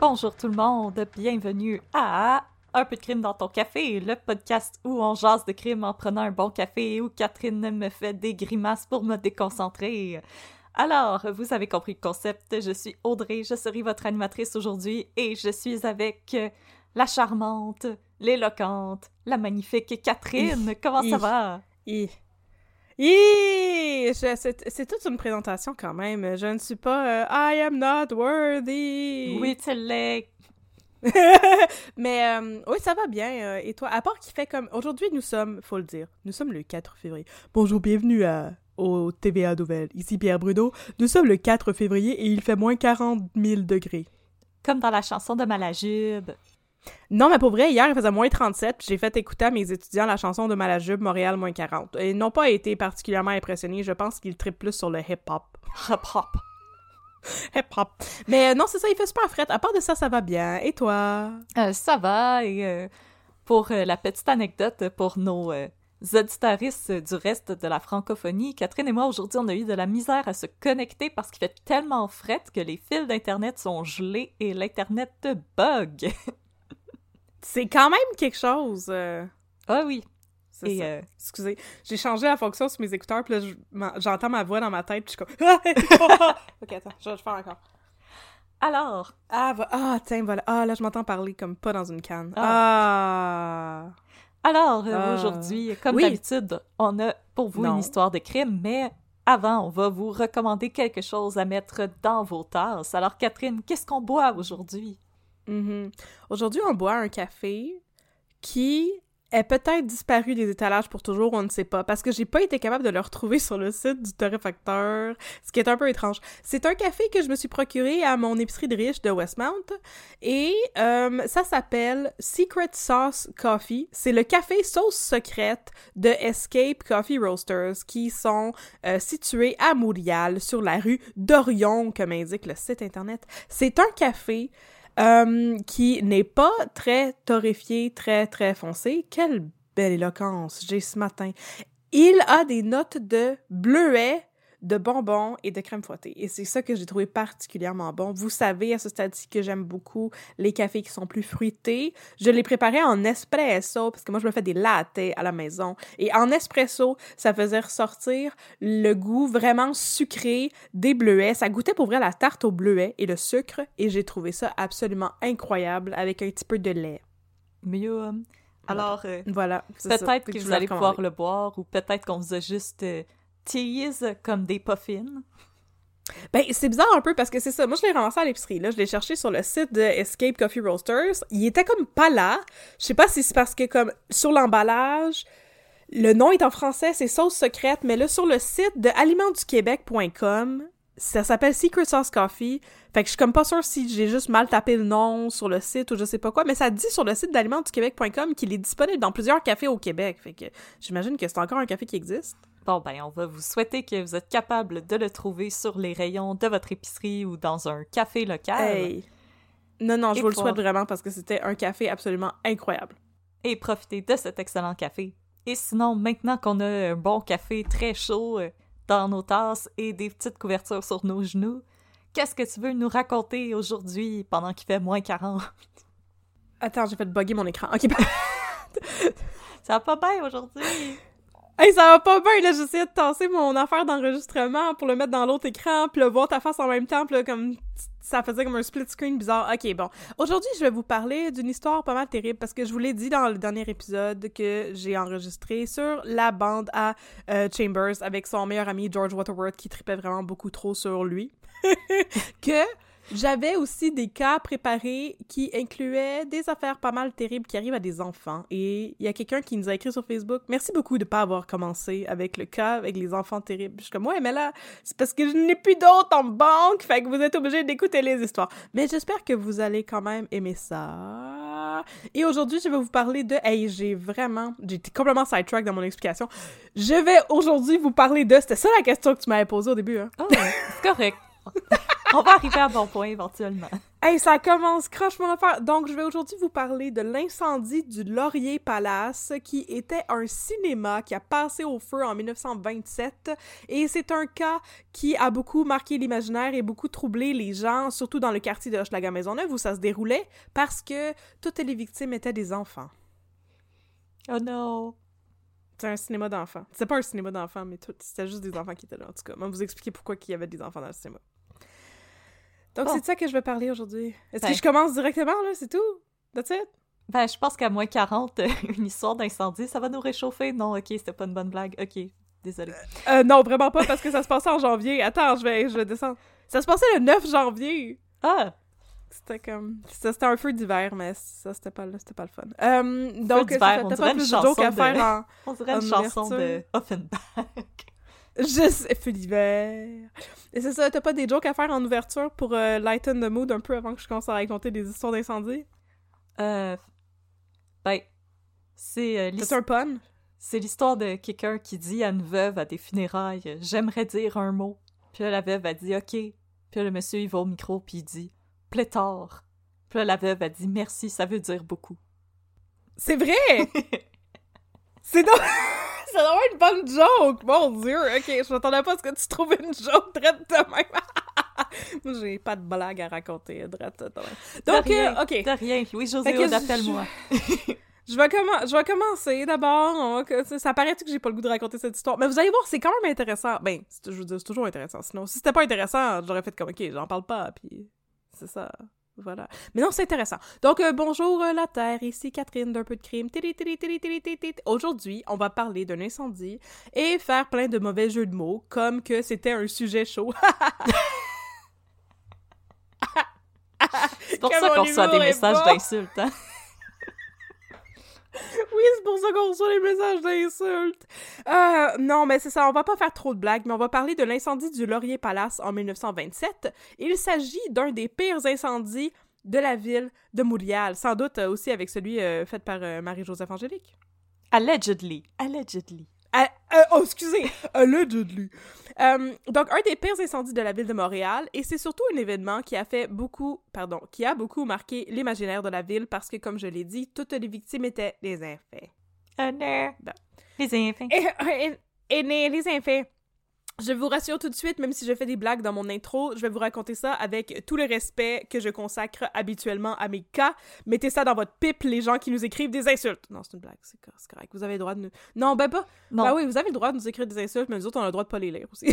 Bonjour tout le monde, bienvenue à Un peu de crime dans ton café, le podcast où on jase de crime en prenant un bon café et où Catherine me fait des grimaces pour me déconcentrer. Alors, vous avez compris le concept, je suis Audrey, je serai votre animatrice aujourd'hui et je suis avec la charmante, l'éloquente, la magnifique Catherine. Comment ça va? C'est toute une présentation quand même. Je ne suis pas euh, I am not worthy. Oui, tu l'es. Mais euh, oui, ça va bien. euh, et toi, à part qu'il fait comme aujourd'hui, nous sommes, faut le dire, nous sommes le 4 février. Bonjour, bienvenue à au TVA Nouvelle. Ici Pierre Bruno. Nous sommes le 4 février et il fait moins 40 000 degrés. Comme dans la chanson de Malajube. Non, mais pour vrai, hier, il faisait moins 37, puis j'ai fait écouter à mes étudiants la chanson de Malajube, Montréal, moins 40. Ils n'ont pas été particulièrement impressionnés. Je pense qu'ils trippent plus sur le hip-hop. Hop hop. Hip-hop. Mais euh, non, c'est ça, il fait super fret. À part de ça, ça va bien. Et toi? Euh, ça va, et euh, pour euh, la petite anecdote pour nos auditaristes du reste de la francophonie, Catherine et moi, aujourd'hui, on a eu de la misère à se connecter parce qu'il fait tellement fret que les fils d'Internet sont gelés et l'Internet bug. C'est quand même quelque chose. ah oui. Et euh, Excusez, j'ai changé la fonction sur mes écouteurs, puis là, j'entends ma voix dans ma tête, puis je suis comme... ok, attends, je vais le faire encore. alors, Ah, va- ah, tiens, voilà. Ah, là, je m'entends parler comme pas dans une canne. Ah. alors euh, Ah. aujourd'hui, comme Oui. d'habitude, on a pour vous Non. une histoire de crime, mais avant, on va vous recommander quelque chose à mettre dans vos tasses. Alors Catherine, qu'est-ce qu'on boit aujourd'hui? Mhm. Aujourd'hui, on boit un café qui est peut-être disparu des étalages pour toujours, on ne sait pas, parce que j'ai pas été capable de le retrouver sur le site du torréfacteur, ce qui est un peu étrange. C'est un café que je me suis procuré à mon épicerie de riche de Westmount, et euh, ça s'appelle Secret Sauce Coffee. C'est le café sauce secrète de Escape Coffee Roasters, qui sont euh, situés à Montréal, sur la rue d'Orion, comme indique le site internet. C'est un café euh, qui n'est pas très torréfié, très très foncé. Quelle belle éloquence j'ai ce matin. Il a des notes de bleuet, de bonbons et de crème fouettée. Et c'est ça que j'ai trouvé particulièrement bon. Vous savez à ce stade-ci que j'aime beaucoup les cafés qui sont plus fruités. Je l'ai préparé en espresso parce que moi je me fais des lattes à la maison. Et en espresso, ça faisait ressortir le goût vraiment sucré des bleuets. Ça goûtait pour vrai la tarte au bleuet et le sucre. Et j'ai trouvé ça absolument incroyable avec un petit peu de lait. Mieux. Alors, euh, Voilà. peut-être que vous allez pouvoir le boire ou peut-être qu'on vous a juste euh, comme des puffins? Ben, c'est bizarre un peu parce que c'est ça. Moi, je l'ai ramassé à l'épicerie. Là, je l'ai cherché sur le site de Escape Coffee Roasters. Il était comme pas là. Je sais pas si c'est parce que, comme, sur l'emballage, le nom est en français, c'est sauce secrète, mais là, sur le site de alimentsduquebec.com, ça s'appelle Secret Sauce Coffee. Fait que je suis comme pas sûre si j'ai juste mal tapé le nom sur le site ou je sais pas quoi, mais ça dit sur le site d'alimentsduquebec.com qu'il est disponible dans plusieurs cafés au Québec. Fait que j'imagine que c'est encore un café qui existe. Bon, ben, on va vous souhaiter que vous êtes capable de le trouver sur les rayons de votre épicerie ou dans un café local. Hey. Non, non, je Et vous le souhaite vraiment parce que c'était un café absolument incroyable. Et profitez de cet excellent café. Et sinon, maintenant qu'on a un bon café très chaud euh, dans nos tasses et des petites couvertures sur nos genoux, qu'est-ce que tu veux nous raconter aujourd'hui pendant qu'il fait moins 40? Attends, j'ai fait bugger mon écran. Ok, Ça va pas bien aujourd'hui! Hey, ça va pas bien, là, j'essayais de tasser mon affaire d'enregistrement pour le mettre dans l'autre écran, puis le voir ta face en même temps, puis là, comme, ça faisait comme un split screen bizarre. Ok, bon. Aujourd'hui, je vais vous parler d'une histoire pas mal terrible parce que je vous l'ai dit dans le dernier épisode que j'ai enregistré sur la bande à euh, Chambers avec son meilleur ami George Waterworth qui tripait vraiment beaucoup trop sur lui. que j'avais aussi des cas préparés qui incluaient des affaires pas mal terribles qui arrivent à des enfants. Et il y a quelqu'un qui nous a écrit sur Facebook Merci beaucoup de pas avoir commencé avec le cas avec les enfants terribles. Je suis comme Ouais, mais là, c'est parce que je n'ai plus d'autres en banque, fait que vous êtes obligés d'écouter les histoires. Mais j'espère que vous allez quand même aimer ça. Et aujourd'hui, je vais vous parler de. Hey, j'ai vraiment. J'ai été complètement sidetrack dans mon explication. Je vais aujourd'hui vous parler de. C'était ça la question que tu m'avais posée au début, hein? Oh, c'est correct. On va arriver à bon point éventuellement. Hey, ça commence croche mon affaire. Donc, je vais aujourd'hui vous parler de l'incendie du Laurier Palace, qui était un cinéma qui a passé au feu en 1927. Et c'est un cas qui a beaucoup marqué l'imaginaire et beaucoup troublé les gens, surtout dans le quartier de Hochelaga-Maisonneuve où ça se déroulait, parce que toutes les victimes étaient des enfants. Oh non! C'est un cinéma d'enfants. C'est pas un cinéma d'enfants, mais c'était juste des enfants qui étaient là, en tout cas. On va vous expliquer pourquoi il y avait des enfants dans le cinéma. Donc, c'est de ça que je vais parler aujourd'hui. Est-ce que je commence directement, là? C'est tout? That's it? Ben, je pense qu'à moins 40, une histoire d'incendie, ça va nous réchauffer. Non, ok, c'était pas une bonne blague. Ok, désolé. Euh, non, vraiment pas, parce que ça se passait en janvier. Attends, je vais, je vais descendre. Ça se passait le 9 janvier! Ah! C'était comme... C'était un feu d'hiver, mais ça, c'était pas, pas le fun. Euh, donc, ça, on dirait une chanson à faire en, On dirait une chanson de Offenbach. Je sais, feu d'hiver. Et c'est ça, t'as pas des jokes à faire en ouverture pour euh, lighten the mood un peu avant que je commence à raconter des histoires d'incendie? Euh. Ben. C'est. Euh, c'est un pun? C'est l'histoire de quelqu'un qui dit à une veuve à des funérailles J'aimerais dire un mot. Puis là, la veuve a dit OK. Puis là, le monsieur, il va au micro, puis il dit Pléthore. Puis là, la veuve a dit Merci, ça veut dire beaucoup. C'est vrai! c'est donc. c'est vraiment une bonne joke! Mon dieu! Ok, je m'attendais pas à ce que tu trouves une joke drette de même. Moi, j'ai pas de blague à raconter drette de même. Donc, de rien, euh, ok. De rien. Oui, José, appelle-moi. Je vais, je vais commencer d'abord. Ça paraît que j'ai pas le goût de raconter cette histoire. Mais vous allez voir, c'est quand même intéressant. Ben, je veux dire, c'est toujours intéressant. Sinon, si c'était pas intéressant, j'aurais fait comme, ok, j'en parle pas, puis c'est ça. Voilà. Mais non, c'est intéressant. Donc, euh, bonjour euh, la Terre, ici Catherine d'un peu de crime. Aujourd'hui, on va parler d'un incendie et faire plein de mauvais jeux de mots, comme que c'était un sujet chaud. c'est pour ça qu'on reçoit des messages d'insultes, hein? Oui, c'est pour ça qu'on reçoit les messages d'insultes. Euh, non, mais c'est ça, on va pas faire trop de blagues, mais on va parler de l'incendie du Laurier Palace en 1927. Il s'agit d'un des pires incendies de la ville de Montréal, sans doute euh, aussi avec celui euh, fait par Marie-Joseph Angélique. Allegedly. Allegedly. Oh, excusez! Allegedly. Euh, donc, un des pires incendies de la ville de Montréal, et c'est surtout un événement qui a fait beaucoup, pardon, qui a beaucoup marqué l'imaginaire de la ville parce que, comme je l'ai dit, toutes les victimes étaient des infants. Oh non! Les infants. Et, et, les infants. Je vous rassure tout de suite, même si je fais des blagues dans mon intro, je vais vous raconter ça avec tout le respect que je consacre habituellement à mes cas. Mettez ça dans votre pipe, les gens qui nous écrivent des insultes. Non, c'est une blague, c'est correct. Vous avez le droit de nous... Non, ben pas... Non. Ben oui, vous avez le droit de nous écrire des insultes, mais nous autres, on a le droit de pas les lire aussi.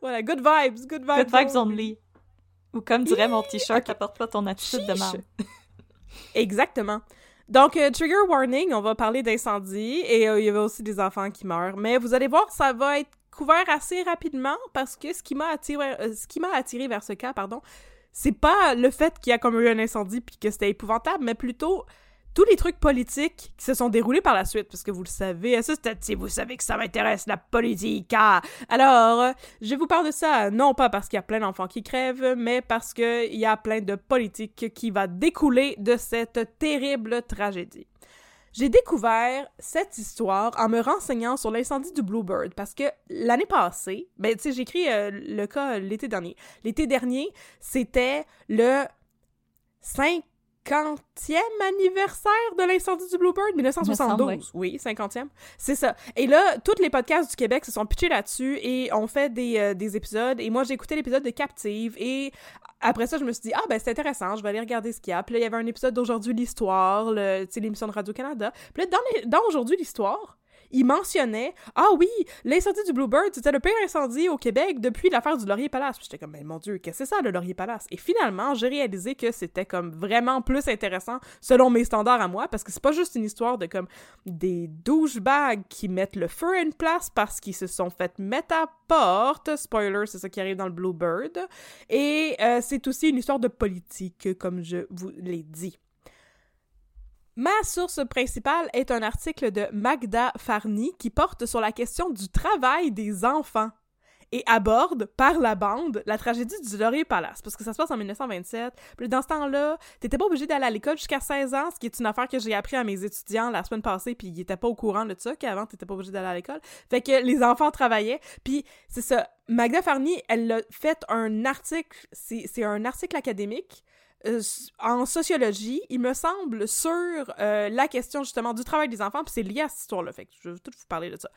voilà, good vibes, good vibes. Good vibes only. Ou comme dirait mon t-shirt, apporte pas ton attitude de merde. Exactement. Donc, euh, trigger warning, on va parler d'incendie et euh, il y avait aussi des enfants qui meurent. Mais vous allez voir, ça va être couvert assez rapidement parce que ce qui m'a attiré, euh, ce qui m'a attiré vers ce cas, pardon, c'est pas le fait qu'il y a comme eu un incendie puis que c'était épouvantable, mais plutôt tous les trucs politiques qui se sont déroulés par la suite, parce que vous le savez, ça c'est vous savez que ça m'intéresse, la politique. Ah! Alors, je vous parle de ça, non pas parce qu'il y a plein d'enfants qui crèvent, mais parce qu'il y a plein de politique qui va découler de cette terrible tragédie. J'ai découvert cette histoire en me renseignant sur l'incendie du Bluebird parce que l'année passée, ben tu sais, j'ai écrit euh, le cas l'été dernier. L'été dernier, c'était le 5 50e anniversaire de l'incendie du Bluebird, 1972. Oui, 50e. C'est ça. Et là, tous les podcasts du Québec se sont pitchés là-dessus et ont fait des, euh, des épisodes. Et moi, j'ai écouté l'épisode de Captive et après ça, je me suis dit, ah ben c'est intéressant, je vais aller regarder ce qu'il y a. Puis là, il y avait un épisode d'Aujourd'hui l'Histoire, l'émission de Radio-Canada. Puis là, dans, dans Aujourd'hui l'Histoire, il mentionnait Ah oui, l'incendie du Bluebird, c'était le pire incendie au Québec depuis l'affaire du Laurier Palace. J'étais comme, mais mon Dieu, qu'est-ce que c'est ça, le Laurier Palace? Et finalement, j'ai réalisé que c'était comme vraiment plus intéressant selon mes standards à moi, parce que c'est pas juste une histoire de comme des douchebags qui mettent le feu à une place parce qu'ils se sont fait mettre à porte. Spoiler, c'est ça qui arrive dans le Bluebird. Et euh, c'est aussi une histoire de politique, comme je vous l'ai dit. Ma source principale est un article de Magda Farni qui porte sur la question du travail des enfants et aborde par la bande la tragédie du Laurier Palace parce que ça se passe en 1927. Puis dans ce temps-là, t'étais pas obligé d'aller à l'école jusqu'à 16 ans, ce qui est une affaire que j'ai appris à mes étudiants la semaine passée puis ils étaient pas au courant de ça qu'avant t'étais pas obligé d'aller à l'école. Fait que les enfants travaillaient. Puis c'est ça, Magda Farni, elle a fait un article, c'est un article académique euh, en sociologie, il me semble, sur euh, la question justement du travail des enfants, puis c'est lié à cette histoire-là, fait que je vais tout vous parler de ça.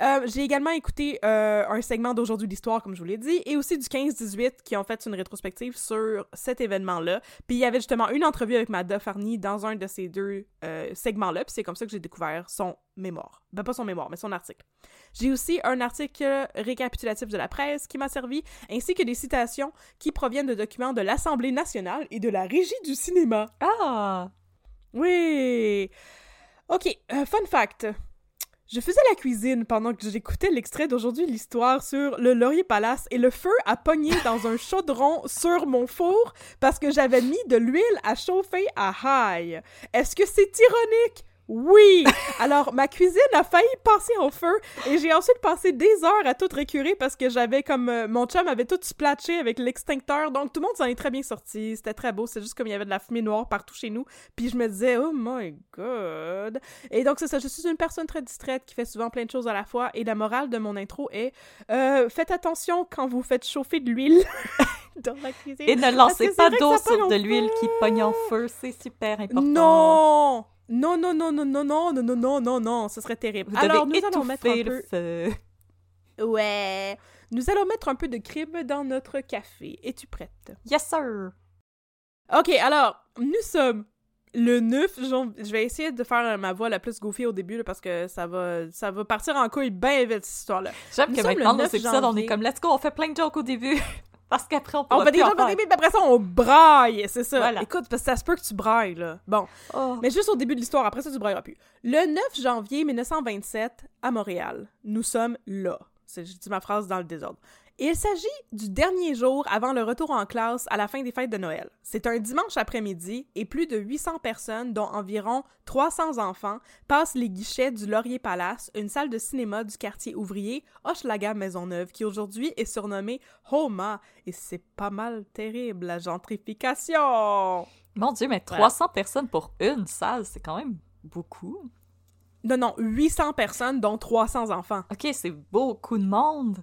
Euh, j'ai également écouté euh, un segment d'aujourd'hui d'histoire, comme je vous l'ai dit, et aussi du 15-18 qui ont fait une rétrospective sur cet événement-là. Puis il y avait justement une entrevue avec Madda Farni dans un de ces deux euh, segments-là, puis c'est comme ça que j'ai découvert son mémoire. Ben pas son mémoire, mais son article. J'ai aussi un article récapitulatif de la presse qui m'a servi, ainsi que des citations qui proviennent de documents de l'Assemblée nationale et de la Régie du cinéma. Ah! Oui! Ok, fun fact. Je faisais la cuisine pendant que j'écoutais l'extrait d'aujourd'hui l'histoire sur le Laurier Palace et le feu a pogné dans un chaudron sur mon four parce que j'avais mis de l'huile à chauffer à high. Est-ce que c'est ironique? Oui! Alors, ma cuisine a failli passer au feu et j'ai ensuite passé des heures à tout récurer parce que j'avais comme... Euh, mon chum avait tout splatché avec l'extincteur, donc tout le monde s'en est très bien sorti. C'était très beau, c'est juste comme il y avait de la fumée noire partout chez nous. Puis je me disais, oh my god! Et donc c'est ça, je suis une personne très distraite qui fait souvent plein de choses à la fois et la morale de mon intro est euh, faites attention quand vous faites chauffer de l'huile dans la cuisine. Et ne lancez pas d'eau sur de l'huile qui pogne en feu, c'est super important. Non! Non, non, non, non, non, non, non, non, non, non, non, ce serait terrible. Vous Alors, nous allons mettre un peu... feu. Ouais. Nous allons mettre un peu de crème dans notre café. Es-tu prête? Yes, sir! Ok, alors, nous sommes le 9 janvier. Je vais essayer de faire ma voix la plus goofy au début, là, parce que ça va, ça va partir en couille bien vite, cette histoire-là. J'aime que maintenant, dans 9 cet épisode, on est comme, let's go, on fait plein de jokes au début. Parce qu'après, on On fait des jokes au début, puis après ça, on braille, c'est ça. Voilà. Écoute, parce que ça se peut que tu brailles, là. Bon, Oh. mais juste au début de l'histoire, après ça, tu brailleras plus. Le 9 janvier 1927, à Montréal, nous sommes là. C'est- J'ai dit ma phrase dans le désordre. Il s'agit du dernier jour avant le retour en classe à la fin des fêtes de Noël. C'est un dimanche après-midi et plus de 800 personnes, dont environ 300 enfants, passent les guichets du Laurier Palace, une salle de cinéma du quartier ouvrier Hochelaga Maisonneuve, qui aujourd'hui est surnommée Homa. Et c'est pas mal terrible, la gentrification! Mon Dieu, mais Voilà. 300 personnes pour une salle, c'est quand même beaucoup. Non, non, 800 personnes, dont 300 enfants. Ok, c'est beaucoup de monde.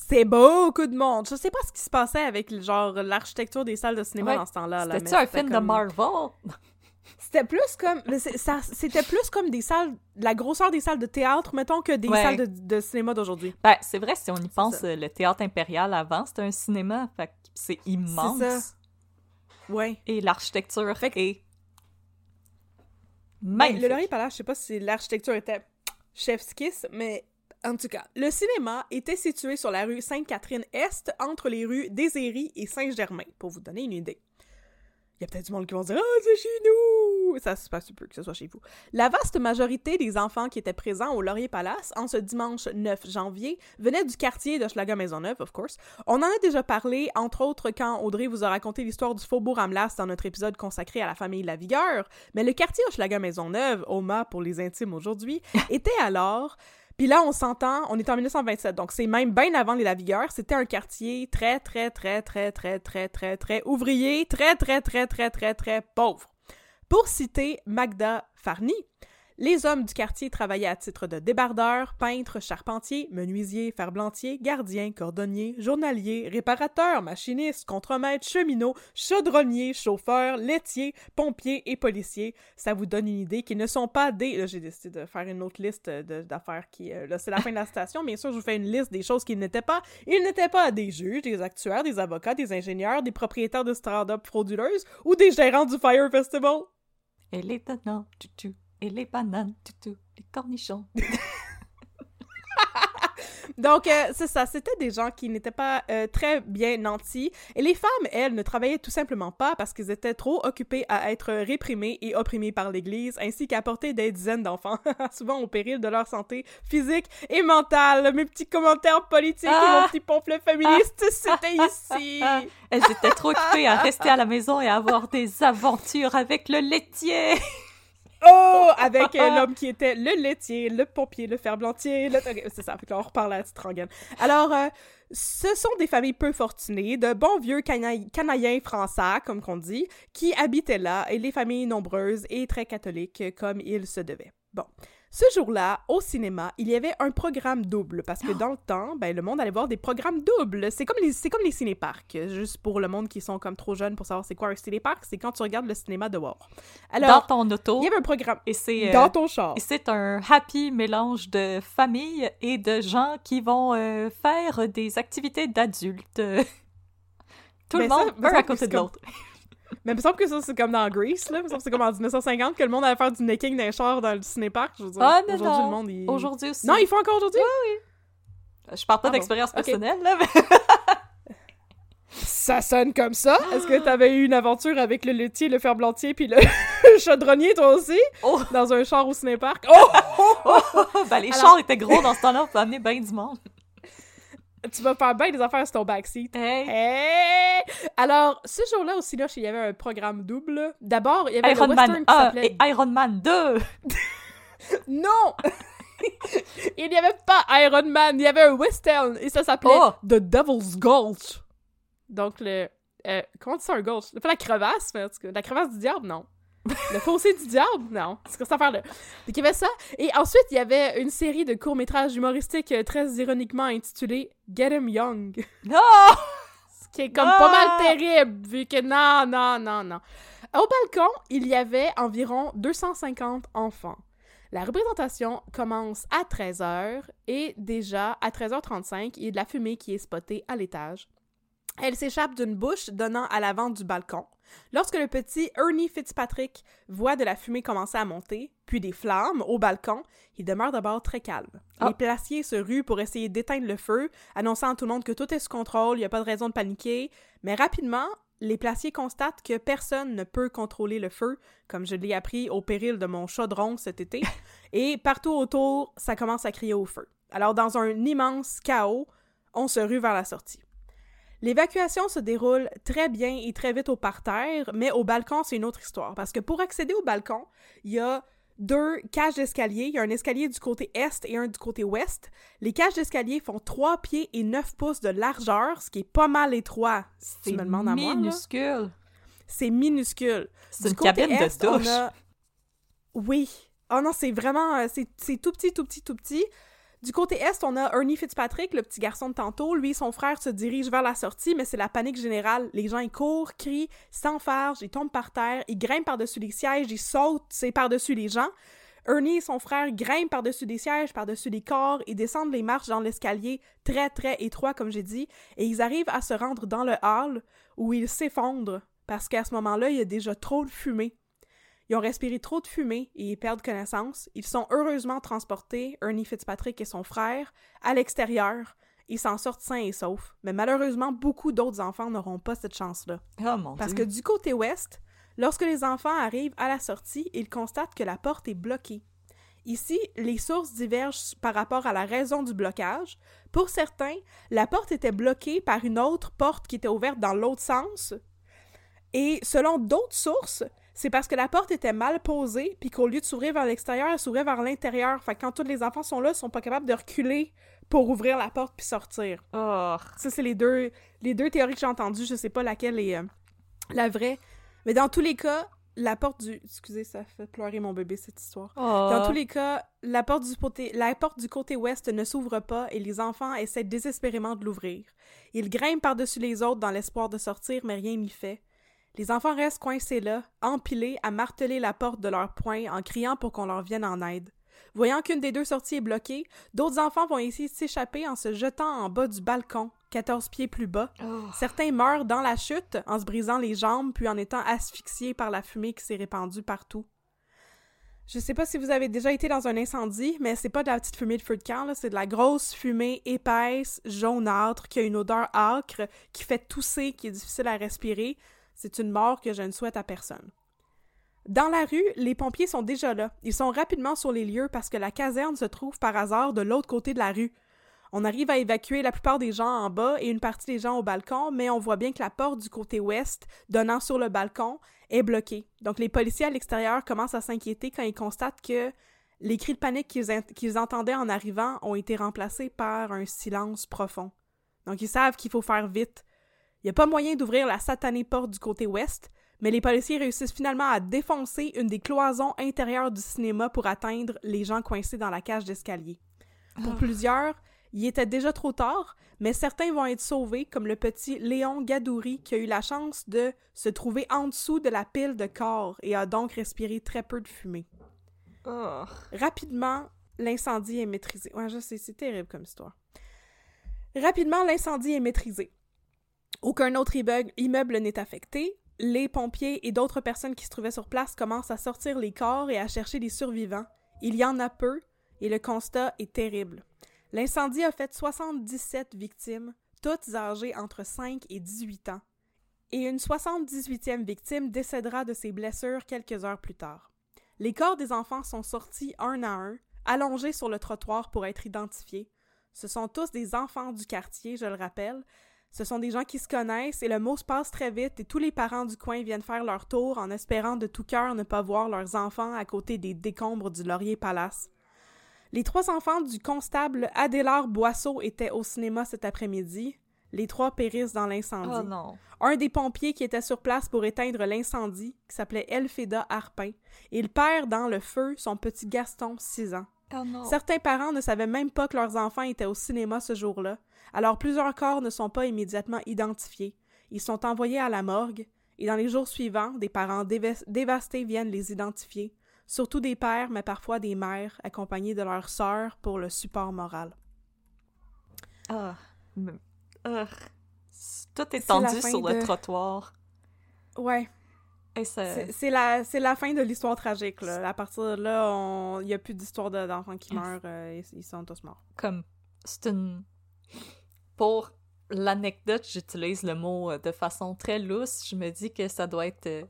C'est beaucoup de monde. Je sais pas ce qui se passait avec genre l'architecture des salles de cinéma Ouais. dans ce temps-là. là, mais un film de Marvel? C'était plus comme c'était plus comme des salles la grosseur des salles de théâtre mettons que des Ouais. salles de, de cinéma d'aujourd'hui. Ben, c'est vrai, si on y pense, ça. euh, le théâtre impérial avant, c'était un cinéma. Fait c'est immense. ça. Ouais. Et l'architecture Fait que- est Ben, magnifique. le Laurier Palace, je sais pas si l'architecture était chef's kiss, mais en tout cas, le cinéma était situé sur la rue Sainte-Catherine-Est, entre les rues Déséry et Saint-Germain, pour vous donner une idée. Il y a peut-être du monde qui vont dire « Ah, c'est chez nous! » Ça se passe peu que ce soit chez vous. La vaste majorité des enfants qui étaient présents au Laurier Palace en ce dimanche 9 janvier venaient du quartier de Schlager-Maisonneuve, of course. On en a déjà parlé, entre autres, quand Audrey vous a raconté l'histoire du Faubourg Amlas dans notre épisode consacré à la famille Lavigueur, mais le quartier Hochelaga-Maisonneuve, OMA pour les intimes aujourd'hui, était alors... Puis là, on s'entend, on est en 1927, donc c'est même bien avant les Lavigueurs. C'était un quartier très, très, très, très, très, très, très, très ouvrier, très, très, très, très, très, très pauvre. Pour citer Magda Farni, les hommes du quartier travaillaient à titre de débardeurs, peintres, charpentiers, menuisiers, ferblantiers, gardiens, cordonniers, journaliers, réparateurs, machinistes, contremaîtres, cheminots, chaudronniers, chauffeurs, laitiers, pompiers et policiers. Ça vous donne une idée qu'ils ne sont pas des... J'ai décidé de faire une autre liste d'affaires qui... euh, là, c'est la fin de la station. Bien sûr, je vous fais une liste des choses qu'ils n'étaient pas. Ils n'étaient pas des juges, des actuaires, des avocats, des ingénieurs, des propriétaires de stand-up frauduleuses ou des gérants du Fire Festival. Et les bananes, tutu. Et les bananes, tutu. Les cornichons. Donc, euh, c'est ça, c'était des gens qui n'étaient pas euh, très bien nantis. Et les femmes, elles, ne travaillaient tout simplement pas parce qu'elles étaient trop occupées à être réprimées et opprimées par l'Église, ainsi qu'à porter des dizaines d'enfants, souvent au péril de leur santé physique et mentale. Mes petits commentaires politiques et Ah! mon petit pamphlet féministe, c'était ici. Elles étaient trop occupées à rester à la maison et à avoir des aventures avec le laitier. Oh! Avec euh, l'homme qui était le laitier, le pompier, le ferblantier, le... ok, c'est ça, fait que là, on reparle à la petite rengaine. Alors, euh, ce sont des familles peu fortunées, de bons vieux cana- canadiens français, comme qu'on dit, qui habitaient là, et les familles nombreuses et très catholiques, comme il se devait. Bon. Ce jour-là, au cinéma, il y avait un programme double, parce que dans le temps, ben, le monde allait voir des programmes doubles. C'est comme les, c'est comme les cinéparcs, juste pour le monde qui sont comme trop jeunes pour savoir c'est quoi un cinéparc, c'est quand tu regardes le cinéma dehors. Alors, dans ton auto. il y avait un programme Et c'est euh, dans ton char. et c'est un happy mélange de famille et de gens qui vont euh, faire des activités d'adultes. Tout le ça, monde, me un semble à côté de l'autre. Mais il me semble que ça, c'est comme dans Grease, là. Il me semble que c'est comme en 1950 que le monde allait faire du necking d'un char dans le cinépark. Je veux dire, Ah, non, aujourd'hui, le monde, il... Aujourd'hui aussi. Non, ils font encore aujourd'hui? Je parle pas Ah d'expérience personnelle, là, mais... Ça sonne comme ça. Est-ce que t'avais eu une aventure avec le laitier, le ferblantier, puis le chaudronnier, toi aussi? Oh. Dans un char au cinépark? Oh! ben, les Alors- chars étaient gros dans ce temps-là, on peut amener bien du monde. Tu vas faire bien des affaires sur ton backseat. Hey! Hey! Alors, ce jour-là au Cinoche, il y avait un programme double. D'abord, il y avait Iron le Man western qui 1 s'appelait... et Iron Man 2! Non! il n'y avait pas Iron Man, il y avait un western et ça s'appelait Oh! The Devil's Gulch. Donc le euh, comment on dit ça un gulch? Pas la crevasse, mais en tout cas, la crevasse du diable, non. Le fossé du diable, non. C'est quoi cette affaire-là? Donc il y avait ça. Et ensuite, il y avait une série de courts-métrages humoristiques euh, très ironiquement intitulée Get Him Young. Non! Ce qui est comme pas mal terrible, vu que non, non, non, non. Au balcon, il y avait environ 250 enfants. La représentation commence à 13h et déjà à 13h35, il y a de la fumée qui est spotée à l'étage. Elle s'échappe d'une bouche donnant à l'avant du balcon. Lorsque le petit Ernie Fitzpatrick voit de la fumée commencer à monter, puis des flammes au balcon, il demeure d'abord très calme. Ah. Les placiers se ruent pour essayer d'éteindre le feu, annonçant à tout le monde que tout est sous contrôle, il n'y a pas de raison de paniquer, mais rapidement, les placiers constatent que personne ne peut contrôler le feu, comme je l'ai appris au péril de mon chaudron cet été, et partout autour, ça commence à crier au feu. Alors, dans un immense chaos, on se rue vers la sortie. L'évacuation se déroule très bien et très vite au parterre, mais au balcon, c'est une autre histoire. Parce que pour accéder au balcon, il y a deux cages d'escalier. Il y a un escalier du côté est et un du côté ouest. Les cages d'escalier font 3 pieds et 9 pouces de largeur, ce qui est pas mal étroit, si tu C'est me demandes à moi. là. minuscule. C'est minuscule. C'est une cabine est, de douche. a- Oui. Oh non, c'est vraiment... euh, C'est c'est tout petit, tout petit, tout petit. Du côté est, on a Ernie Fitzpatrick, le petit garçon de tantôt. Lui et son frère se dirigent vers la sortie, mais c'est la panique générale. Les gens, ils courent, crient, s'enfargent, ils tombent par terre, ils grimpent par-dessus les sièges, ils sautent, c'est par-dessus les gens. Ernie et son frère grimpent par-dessus des sièges, par-dessus les corps, ils descendent les marches dans l'escalier, très très étroit comme j'ai dit, et ils arrivent à se rendre dans le hall où ils s'effondrent, parce qu'à ce moment-là, il y a déjà trop de fumée. Ils ont respiré trop de fumée et ils perdent connaissance. Ils sont heureusement transportés, Ernie Fitzpatrick et son frère, à l'extérieur. Ils s'en sortent sains et saufs. Mais malheureusement, beaucoup d'autres enfants n'auront pas cette chance-là. Oh mon Parce dieu. que du côté ouest, lorsque les enfants arrivent à la sortie, ils constatent que la porte est bloquée. Ici, les sources divergent par rapport à la raison du blocage. Pour certains, la porte était bloquée par une autre porte qui était ouverte dans l'autre sens. Et selon d'autres sources, c'est parce que la porte était mal posée, puis qu'au lieu de s'ouvrir vers l'extérieur, elle s'ouvrait vers l'intérieur. Fait que quand tous les enfants sont là, ils sont pas capables de reculer pour ouvrir la porte puis sortir. Oh. Ça, c'est les deux, les deux théories que j'ai entendues. Je sais pas laquelle est euh, la vraie. Mais dans tous les cas, la porte du... Excusez, ça fait pleurer mon bébé, cette histoire. Oh. Dans tous les cas, la porte, du côté, la porte du côté ouest ne s'ouvre pas et les enfants essaient désespérément de l'ouvrir. Ils grimpent par-dessus les autres dans l'espoir de sortir, mais rien n'y fait. Les enfants restent coincés là, empilés à marteler la porte de leurs poings en criant pour qu'on leur vienne en aide. Voyant qu'une des deux sorties est bloquée, d'autres enfants vont essayer de s'échapper en se jetant en bas du balcon, 14 pieds plus bas. Oh. Certains meurent dans la chute en se brisant les jambes puis en étant asphyxiés par la fumée qui s'est répandue partout. Je sais pas si vous avez déjà été dans un incendie, mais c'est pas de la petite fumée de feu de camp, c'est de la grosse fumée épaisse, jaunâtre, qui a une odeur âcre, qui fait tousser, qui est difficile à respirer. C'est une mort que je ne souhaite à personne. Dans la rue, les pompiers sont déjà là. Ils sont rapidement sur les lieux parce que la caserne se trouve par hasard de l'autre côté de la rue. On arrive à évacuer la plupart des gens en bas et une partie des gens au balcon, mais on voit bien que la porte du côté ouest, donnant sur le balcon, est bloquée. Donc les policiers à l'extérieur commencent à s'inquiéter quand ils constatent que les cris de panique qu'ils entendaient en arrivant ont été remplacés par un silence profond. Donc ils savent qu'il faut faire vite. Il n'y a pas moyen d'ouvrir la satanée porte du côté ouest, mais les policiers réussissent finalement à défoncer une des cloisons intérieures du cinéma pour atteindre les gens coincés dans la cage d'escalier. Pour ah. plusieurs, il était déjà trop tard, mais certains vont être sauvés, comme le petit Léon Gadouri qui a eu la chance de se trouver en dessous de la pile de corps et a donc respiré très peu de fumée. Oh. Rapidement, l'incendie est maîtrisé. Ouais, je sais, c'est terrible comme histoire. Rapidement, l'incendie est maîtrisé. Aucun autre immeuble n'est affecté. Les pompiers et d'autres personnes qui se trouvaient sur place commencent à sortir les corps et à chercher les survivants. Il y en a peu, et le constat est terrible. L'incendie a fait 77 victimes, toutes âgées entre 5 et 18 ans, et une 78e victime décédera de ses blessures quelques heures plus tard. Les corps des enfants sont sortis un à un, allongés sur le trottoir pour être identifiés. Ce sont tous des enfants du quartier, je le rappelle. Ce sont des gens qui se connaissent et le mot se passe très vite et tous les parents du coin viennent faire leur tour en espérant de tout cœur ne pas voir leurs enfants à côté des décombres du Laurier Palace. Les trois enfants du constable Adélard Boisseau étaient au cinéma cet après-midi. Les trois périssent dans l'incendie. Oh. Un des pompiers qui était sur place pour éteindre l'incendie, qui s'appelait Elfeda Harpin, il perd dans le feu son petit Gaston, 6 ans. Oh. Certains parents ne savaient même pas que leurs enfants étaient au cinéma ce jour-là, alors plusieurs corps ne sont pas immédiatement identifiés. Ils sont envoyés à la morgue, et dans les jours suivants, des parents dévastés viennent les identifier, surtout des pères, mais parfois des mères, accompagnées de leurs sœurs pour le support moral. Ah, tout est tendu sur le trottoir. Ouais. C'est la, la fin de l'histoire tragique. Là. À partir de là, il n'y a plus d'histoire d'enfants qui meurent. Euh, ils, sont tous morts. Comme, c'est une... Pour l'anecdote, j'utilise le mot euh, de façon très lousse. Je me dis que ça doit être euh,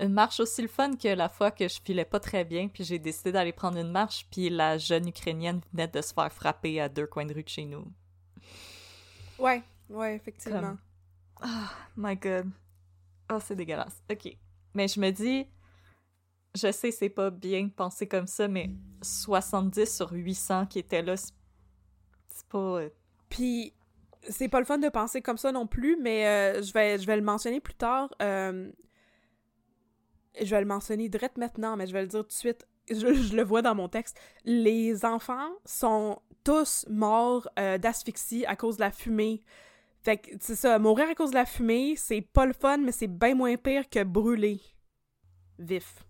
une marche aussi le fun que la fois que je filais pas très bien, puis j'ai décidé d'aller prendre une marche, puis la jeune Ukrainienne venait de se faire frapper à deux coins de rue de chez nous. Ouais, ouais, effectivement. Oh, my god. Oh, c'est dégueulasse. Ok. Mais je me dis, je sais, c'est pas bien de penser comme ça, mais 70 sur 800 qui étaient là, c'est pas. Euh, puis, c'est pas le fun de penser comme ça non plus, mais euh, je, vais, je vais le mentionner plus tard. Euh, je vais le mentionner direct maintenant, mais je vais le dire tout de suite. Je, le vois dans mon texte. Les enfants sont tous morts d'asphyxie à cause de la fumée. Fait que, c'est ça, mourir à cause de la fumée, c'est pas le fun, mais c'est bien moins pire que brûler vif.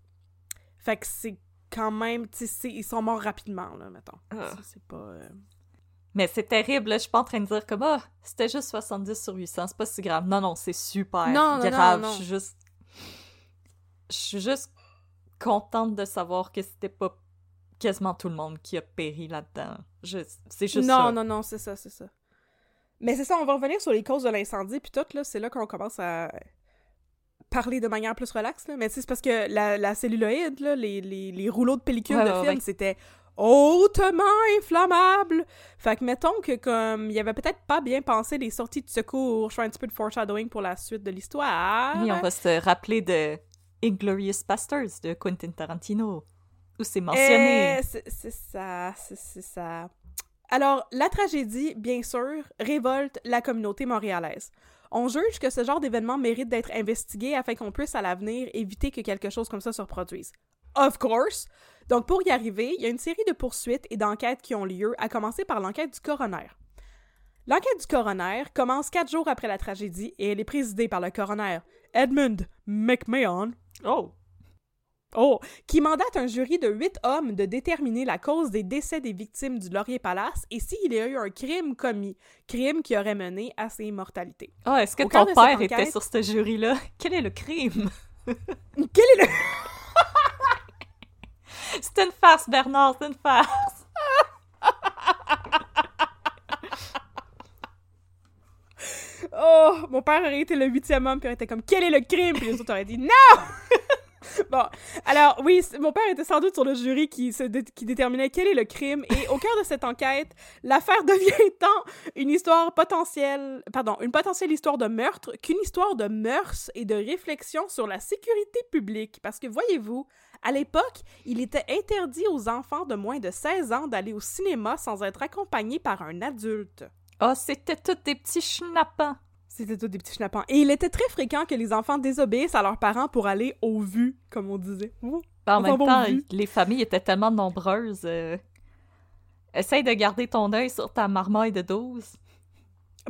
Fait que c'est quand même, tu sais, ils sont morts rapidement, là, mettons. Ah. Ça, c'est pas... Euh, mais c'est terrible, là. Je suis pas en train de dire comme, ah, c'était juste 70 sur 800, c'est pas si grave. Non, non, c'est super non, grave. Non, non, Je suis juste je suis juste contente de savoir que c'était pas quasiment tout le monde qui a péri là-dedans. C'est juste non, ça. Non, non, c'est ça, c'est ça. Mais c'est ça, on va revenir sur les causes de l'incendie, puis tout, là, c'est là qu'on commence à parler de manière plus relaxe, là. Mais c'est parce que la, la celluloïde, là, les, les, les, rouleaux de pellicule de film, c'était hautement inflammable. Fait que mettons que comme il avait peut-être pas bien pensé les sorties de secours, je fais un petit peu de foreshadowing pour la suite de l'histoire. Oui, on va se rappeler de Inglorious Bastards de Quentin Tarantino, où c'est mentionné. Eh, c'est ça, c'est ça. Alors, la tragédie, bien sûr, révolte la communauté montréalaise. On juge que ce genre d'événement mérite d'être investigué afin qu'on puisse à l'avenir éviter que quelque chose comme ça se reproduise. Of course! Donc, pour y arriver, il y a une série de poursuites et d'enquêtes qui ont lieu, à commencer par l'enquête du coroner. L'enquête du coroner commence quatre jours après la tragédie et elle est présidée par le coroner Edmund McMahon, Oh! Oh! Qui mandate un jury de huit hommes de déterminer la cause des décès des victimes du Laurier Palace et s'il y a eu un crime commis, crime qui aurait mené à ses mortalités. Oh, est-ce que ton père était sur ce jury-là? Quel est le crime? Quel est le... C'est une farce, Bernard, c'est une farce. Oh, mon père aurait été le huitième homme, puis aurait été comme, quel est le crime? Puis les autres auraient dit, non! bon, alors oui, mon père était sans doute sur le jury qui, déterminait quel est le crime, et au cœur de cette enquête, l'affaire devient tant une histoire potentielle, pardon, une potentielle histoire de meurtre qu'une histoire de mœurs et de réflexion sur la sécurité publique. Parce que voyez-vous, à l'époque, il était interdit aux enfants de moins de 16 ans d'aller au cinéma sans être accompagnés par un adulte. Oh, c'était tous des petits schnappants. C'était tous des petits schnappants. Et il était très fréquent que les enfants désobéissent à leurs parents pour aller au vu, comme on disait. en même temps, les familles étaient tellement nombreuses. Euh, essaye de garder ton œil sur ta marmaille de 12.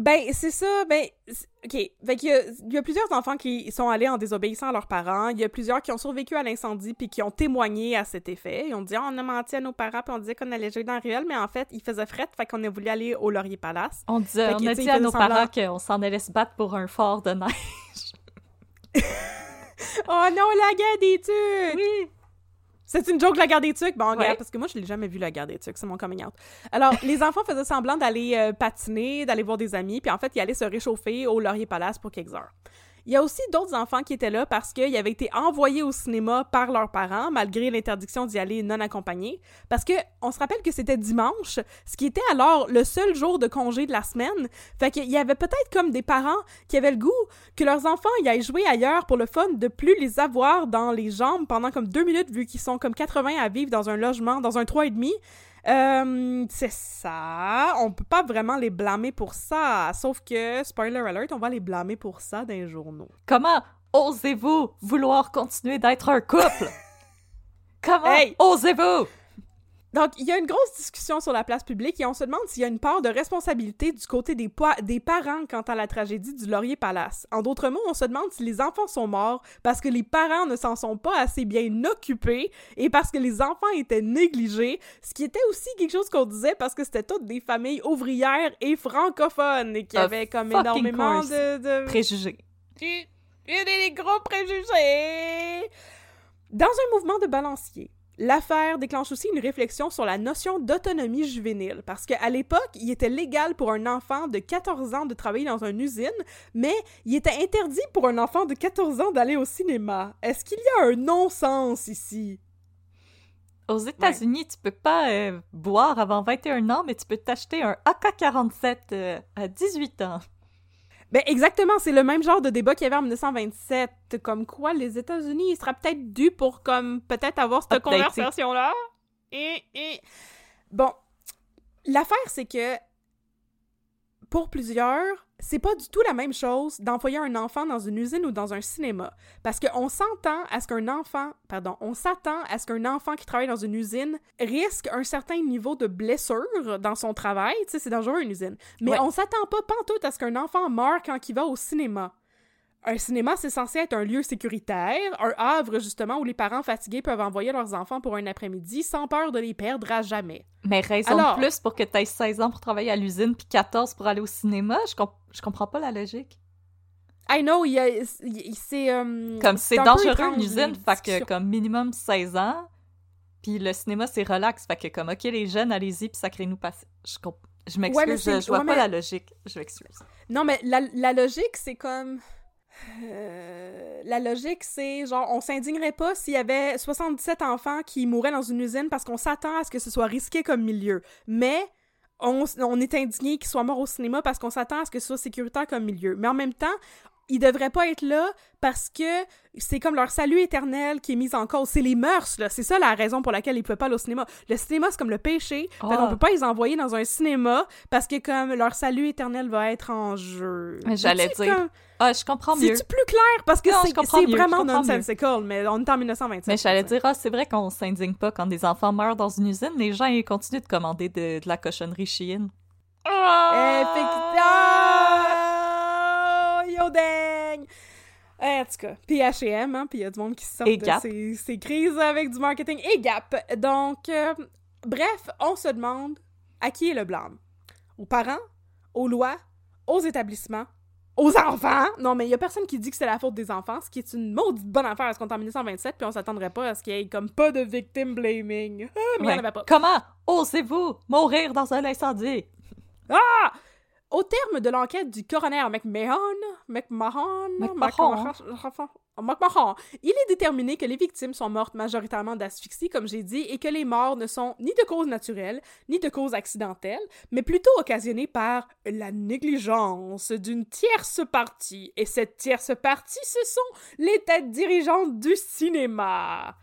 Ben, c'est ça, ben, ok. Fait qu'il y, a, il y a plusieurs enfants qui sont allés en désobéissant à leurs parents. Il y a plusieurs qui ont survécu à l'incendie puis qui ont témoigné à cet effet. Ils ont dit, oh, on a menti à nos parents puis on disait qu'on allait jouer dans la ruelle, mais en fait, il faisait fret, fait qu'on a voulu aller au Laurier Palace. On, disait, on a dit à nos parents qu'on s'en allait se battre pour un fort de neige. oh non, la guerre des tucs! Oui! C'est une joke, la garde des tucs? Bon, regarde, parce que moi, je l'ai jamais vu, la garde des tucs. C'est mon coming out. Alors, les enfants faisaient semblant d'aller euh, patiner, d'aller voir des amis, puis en fait, ils allaient se réchauffer au Laurier Palace pour quelques heures. Il y a aussi d'autres enfants qui étaient là parce qu'ils avaient été envoyés au cinéma par leurs parents, malgré l'interdiction d'y aller non accompagnés. Parce que on se rappelle que c'était dimanche, ce qui était alors le seul jour de congé de la semaine. Fait qu'il y avait peut-être comme des parents qui avaient le goût que leurs enfants y aillent jouer ailleurs pour le fun, de plus les avoir dans les jambes pendant comme deux minutes, vu qu'ils sont comme 80 à vivre dans un logement, dans un et demi. Euh, c'est ça. On peut pas vraiment les blâmer pour ça. Sauf que, spoiler alert, on va les blâmer pour ça dans les journaux. Comment osez-vous vouloir continuer d'être un couple? Comment osez-vous? Donc, il y a une grosse discussion sur la place publique et on se demande s'il y a une part de responsabilité du côté des, des parents quant à la tragédie du Laurier Palace. En d'autres mots, on se demande si les enfants sont morts parce que les parents ne s'en sont pas assez bien occupés et parce que les enfants étaient négligés, ce qui était aussi quelque chose qu'on disait parce que c'était toutes des familles ouvrières et francophones et qui avaient comme énormément de, préjugés. Il y a des gros préjugés. Dans un mouvement de balancier, L'affaire déclenche aussi une réflexion sur la notion d'autonomie juvénile, parce qu'à l'époque, il était légal pour un enfant de 14 ans de travailler dans une usine, mais il était interdit pour un enfant de 14 ans d'aller au cinéma. Est-ce qu'il y a un non-sens ici? Aux États-Unis, tu peux pas euh, boire avant 21 ans, mais tu peux t'acheter un AK-47 euh, à 18 ans. Ben exactement, c'est le même genre de débat qu'il y avait en 1927, comme quoi les États-Unis, ils seraient peut-être dû pour comme peut-être avoir cette conversation-là. Et, et. Bon, l'affaire c'est que pour plusieurs, c'est pas du tout la même chose d'envoyer un enfant dans une usine ou dans un cinéma. Parce qu'on s'entend à ce qu'un enfant, pardon, on s'attend à ce qu'un enfant qui travaille dans une usine risque un certain niveau de blessure dans son travail. Tu sais, c'est dangereux une usine. Mais on s'attend pas pantoute à ce qu'un enfant meure quand il va au cinéma un cinéma, c'est censé être un lieu sécuritaire, un havre justement où les parents fatigués peuvent envoyer leurs enfants pour un après-midi sans peur de les perdre à jamais. Mais raison de plus pour que tu aies 16 ans pour travailler à l'usine puis 14 pour aller au cinéma, je, je comprends pas la logique. I know, c'est... Euh, comme c'est dangereux une usine, fait que comme minimum 16 ans, puis le cinéma c'est relax, fait que comme ok les jeunes, allez-y puis sacrez-nous passer. Je, je m'excuse, je, vois pas la logique, je m'excuse. Non mais la, la logique c'est comme... Euh, la logique, c'est genre, on s'indignerait pas s'il y avait 77 enfants qui mouraient dans une usine parce qu'on s'attend à ce que ce soit risqué comme milieu. Mais on, on est indigné qu'ils soient morts au cinéma parce qu'on s'attend à ce que ce soit sécuritaire comme milieu. Mais en même temps, ils devraient pas être là parce que c'est comme leur salut éternel qui est mis en cause. C'est les mœurs, là. C'est ça la raison pour laquelle ils pouvaient pas aller au cinéma. Le cinéma, c'est comme le péché. Fait qu'on ah. peut pas les envoyer dans un cinéma parce que comme leur salut éternel va être en jeu. J'allais dire. Ah, je comprends mieux. C'est plus clair? Parce que c'est vraiment nonsensical, mais on est en 1927. Mais j'allais dire, ah, c'est vrai qu'on s'indigne pas quand des enfants meurent dans une usine. Les gens, ils continuent de commander de, la cochonnerie chienne. Ah! yo dang! en tout cas, puis H&M, hein, puis il y a du monde qui sort de ces, crises avec du marketing et Gap. Donc, euh, bref, on se demande à qui est le blâme? Aux parents? Aux lois? Aux établissements? Aux enfants. Non, mais il y a personne qui dit que c'est la faute des enfants, ce qui est une maudite bonne affaire parce qu'on est en 1927 puis on s'attendrait pas à ce qu'il y ait comme pas de victim blaming. Ah, mais il en avait pas. Comment osez-vous mourir dans un incendie? Ah! Au terme de l'enquête du coroner McMahon, McMahon, McMahon. Il est déterminé que les victimes sont mortes majoritairement d'asphyxie, comme j'ai dit, et que les morts ne sont ni de cause naturelle, ni de cause accidentelle, mais plutôt occasionnées par la négligence d'une tierce partie. Et cette tierce partie, ce sont les têtes dirigeantes du cinéma.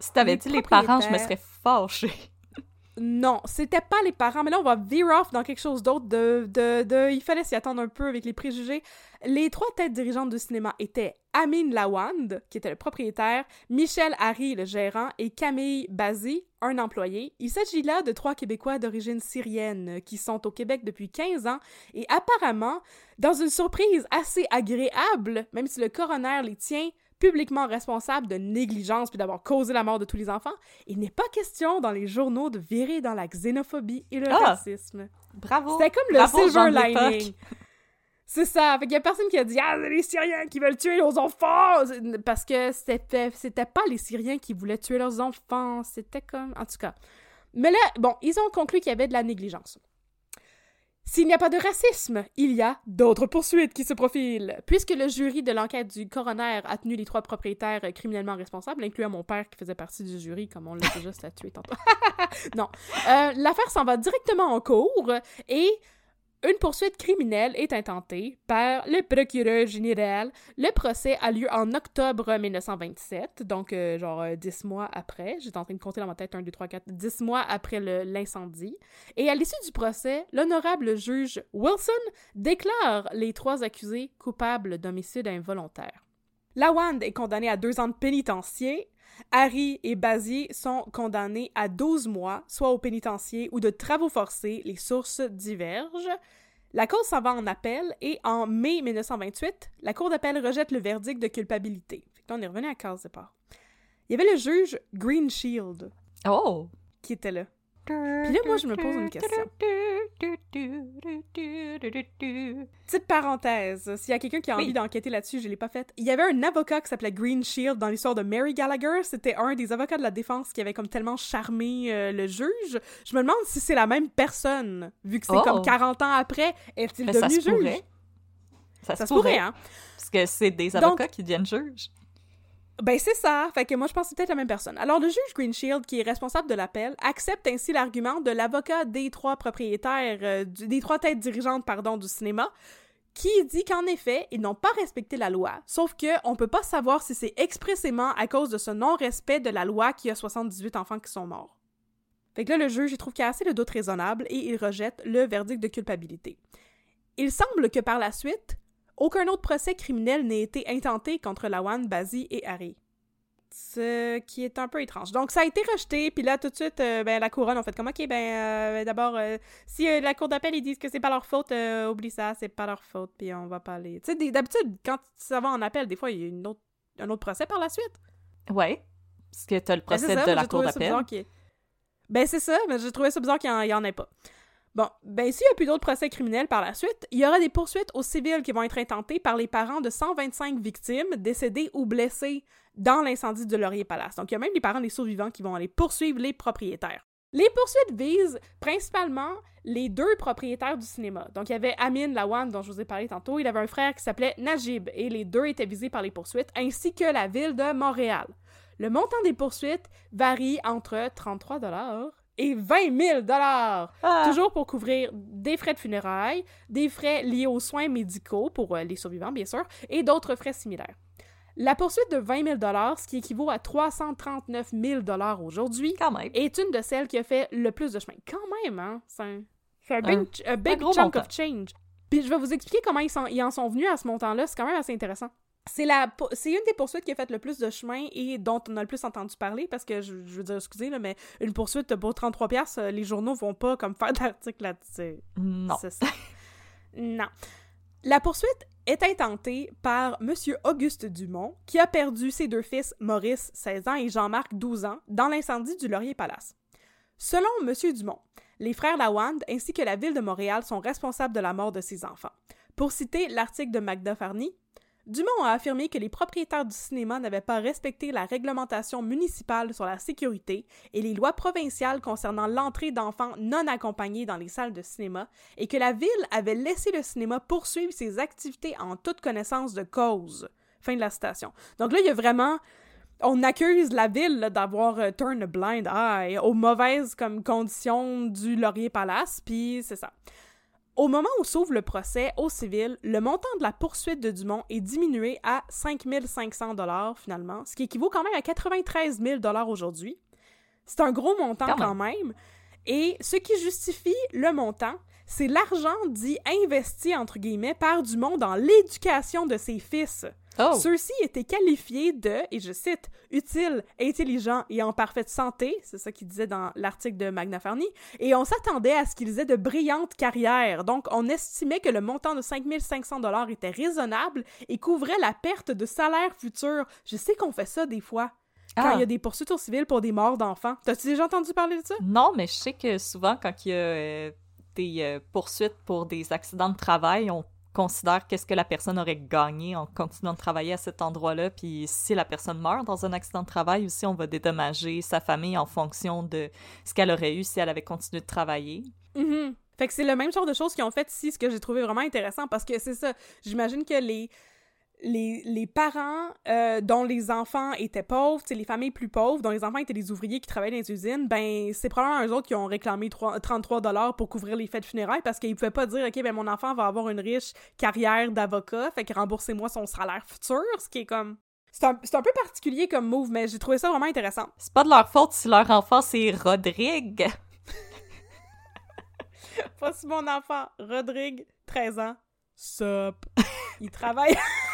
Si t'avais dit les parents, je me serais fâchée. Non, c'était pas les parents, mais là on va veer off dans quelque chose d'autre de, de, de- Il fallait s'y attendre un peu avec les préjugés. Les trois têtes dirigeantes du cinéma étaient Amin Lawand, qui était le propriétaire, Michel Harry, le gérant, et Camille Bazi, un employé. Il s'agit là de trois Québécois d'origine syrienne qui sont au Québec depuis 15 ans et apparemment, dans une surprise assez agréable, même si le coroner les tient publiquement responsables de négligence puis d'avoir causé la mort de tous les enfants, il n'est pas question dans les journaux de virer dans la xénophobie et le Ah! racisme. Bravo. C'était comme le Bravo, silver lining. C'est ça. Fait qu'il y a personne qui a dit Ah, c'est les Syriens qui veulent tuer nos enfants! Parce que c'était, c'était pas les Syriens qui voulaient tuer leurs enfants. C'était comme. En tout cas. Mais là, bon, ils ont conclu qu'il y avait de la négligence. S'il n'y a pas de racisme, il y a d'autres poursuites qui se profilent. Puisque le jury de l'enquête du coroner a tenu les trois propriétaires euh, criminellement responsables, incluant mon père qui faisait partie du jury, comme on l'a déjà statué tantôt. non. Euh, L'affaire s'en va directement en cours et une poursuite criminelle est intentée par le procureur général. Le procès a lieu en octobre 1927, donc euh, genre euh, 10 mois après. J'étais en train de compter dans ma tête 1, 2, 3, 4, 10 mois après l'incendie. Et à l'issue du procès, l'honorable juge Wilson déclare les trois accusés coupables d'homicide involontaire. Lawand est condamné à deux ans de pénitencier. Harry et Bazier sont condamnés à 12 mois, soit au pénitencier ou de travaux forcés, les sources divergent. La cause s'en va en appel et en mai 1928, la Cour d'appel rejette le verdict de culpabilité. Fait que là, on est revenu à case départ. Il y avait le juge Greenshield Oh! qui était là. Puis là, moi, je me pose une question. Petite parenthèse, s'il y a quelqu'un qui a Oui. envie d'enquêter là-dessus, je l'ai pas fait. Il y avait un avocat qui s'appelait Green Shield dans l'histoire de Mary Gallagher. C'était un des avocats de la défense qui avait comme tellement charmé euh, le juge. Je me demande si c'est la même personne, vu que c'est Oh. comme 40 ans après. Est-il ça devenu juge? pourrait. Ça, Ça se pourrait, pourrait, hein? Parce que c'est des Donc- avocats qui deviennent juges. Ben c'est ça. Fait que moi je pense que c'est peut-être la même personne. Alors le juge Greenshield, qui est responsable de l'appel, accepte ainsi l'argument de l'avocat des trois propriétaires, euh, des trois têtes dirigeantes pardon du cinéma, qui dit qu'en effet ils n'ont pas respecté la loi. Sauf que on peut pas savoir si c'est expressément à cause de ce non-respect de la loi qu'il y a 78 enfants qui sont morts. Fait que là le juge il trouve qu'il y a assez de doutes raisonnables et il rejette le verdict de culpabilité. Il semble que par la suite, aucun autre procès criminel n'ait été intenté contre Lawan, Bazi et Harry. Ce qui est un peu étrange. Donc, ça a été rejeté, puis là, tout de suite, euh, ben, la couronne, on fait comme, OK, ben, euh, d'abord, euh, si la cour d'appel, ils disent que c'est pas leur faute, oublie ça, c'est pas leur faute, puis on va pas aller... Tu sais, d'habitude, quand ça va en appel, des fois, il y a une autre, un autre procès par la suite. Ouais. Parce que t'as le Ben, procès ça, de la cour d'appel. Ben, c'est ça, mais j'ai trouvé ça bizarre qu'il n'y en, ait pas. Bon, ben, s'il n'y a plus d'autres procès criminels par la suite, il y aura des poursuites au civil qui vont être intentées par les parents de 125 victimes décédées ou blessées dans l'incendie de Laurier Palace. Donc, il y a même les parents des survivants qui vont aller poursuivre les propriétaires. Les poursuites visent principalement les deux propriétaires du cinéma. Donc, il y avait Amin Lawan, dont je vous ai parlé tantôt. Il avait un frère qui s'appelait Najib, et les deux étaient visés par les poursuites, ainsi que la ville de Montréal. Le montant des poursuites varie entre 33 et 20 000 Ah! Toujours pour couvrir des frais de funérailles, des frais liés aux soins médicaux pour euh, les survivants, bien sûr, et d'autres frais similaires. La poursuite de 20 000 ce qui équivaut à 339 000 aujourd'hui, Quand même. est une de celles qui a fait le plus de chemin. Quand même, hein? C'est un, un big, Un- a big gros chunk montant. of change. Puis je vais vous expliquer comment ils, sont, ils en sont venus à ce montant-là. C'est quand même assez intéressant. C'est la c'est une des poursuites qui a fait le plus de chemin et dont on a le plus entendu parler parce que je, je veux dire excusez là mais une poursuite pour 33 pièces les journaux vont pas comme faire d'articles là-dessus. Non. C'est ça. non. La poursuite est intentée par M. Auguste Dumont, qui a perdu ses deux fils, Maurice, 16 ans, et Jean-Marc, 12 ans, dans l'incendie du Laurier Palace. Selon M. Dumont, les frères Lawand ainsi que la ville de Montréal sont responsables de la mort de ses enfants. Pour citer l'article de Magda Farni, Dumont a affirmé que les propriétaires du cinéma n'avaient pas respecté la réglementation municipale sur la sécurité et les lois provinciales concernant l'entrée d'enfants non accompagnés dans les salles de cinéma et que la ville avait laissé le cinéma poursuivre ses activités en toute connaissance de cause. Fin de la citation. Donc là, il y a vraiment on accuse la ville d'avoir euh, turn a blind eye aux mauvaises comme conditions du Laurier Palace, puis c'est ça. Au moment où s'ouvre le procès au civil, le montant de la poursuite de Dumont est diminué à 5500 dollars finalement, ce qui équivaut quand même à 93 000 dollars aujourd'hui. C'est un gros montant quand, quand même. Et ce qui justifie le montant, c'est l'argent dit investi entre guillemets par Dumont dans l'éducation de ses fils. Oh. Ceux-ci étaient qualifiés de, et je cite, utiles, intelligents et en parfaite santé, c'est ça qu'il disait dans l'article de Magna Farni, et on s'attendait à ce qu'ils aient de brillantes carrières. Donc, on estimait que le montant de 5500 dollars était raisonnable et couvrait la perte de salaire futur. Je sais qu'on fait ça des fois. Quand il y a ah. des poursuites au civil pour des morts d'enfants. T'as-tu déjà entendu parler de ça? Non, mais je sais que souvent, quand il y a euh, euh, poursuites pour des accidents de travail, on considère qu'est-ce que la personne aurait gagné en continuant de travailler à cet endroit-là. Puis si la personne meurt dans un accident de travail aussi, on va dédommager sa famille en fonction de ce qu'elle aurait eu si elle avait continué de travailler. Mm-hmm. Fait que c'est le même genre de choses qu'ils ont fait ici, ce que j'ai trouvé vraiment intéressant parce que c'est ça. J'imagine que les les, les parents euh, dont les enfants étaient pauvres, les familles plus pauvres, dont les enfants étaient des ouvriers qui travaillaient dans les usines, ben c'est probablement eux autres qui ont réclamé 33 dollars pour couvrir les fêtes funérailles parce qu'ils pouvaient pas dire OK ben mon enfant va avoir une riche carrière d'avocat, fait que remboursez-moi son salaire futur, ce qui est comme c'est un, un, peu particulier comme move, mais j'ai trouvé ça vraiment intéressant. C'est pas de leur faute si leur enfant c'est Rodrigue. Voici mon enfant, Rodrigue, 13 ans. Sup. Il travaille.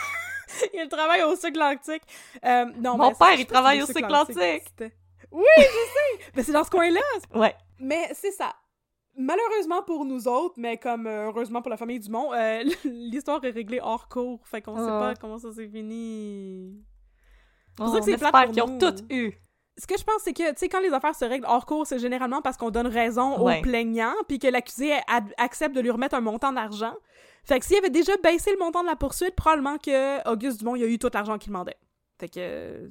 il travaille au cycle antique. Euh, non, Mon père, il travaille au cycle antique. Oui, je sais! mais c'est dans ce coin-là! Ouais. Mais c'est ça. Malheureusement pour nous autres, mais comme euh, heureusement pour la famille Dumont, euh, l'histoire est réglée hors cours. Fait qu'on sait pas comment ça s'est fini. C'est pour ça que c'est plate qu'ils ont toutes eu. Ce que je pense, c'est que, tu sais, quand les affaires se règlent hors cours, c'est généralement parce qu'on donne raison au plaignant, puis que l'accusé accepte de lui remettre un montant d'argent. Fait que s'il avait déjà baissé le montant de la poursuite, probablement que Auguste Dumont, il a eu tout l'argent qu'il demandait. Fait que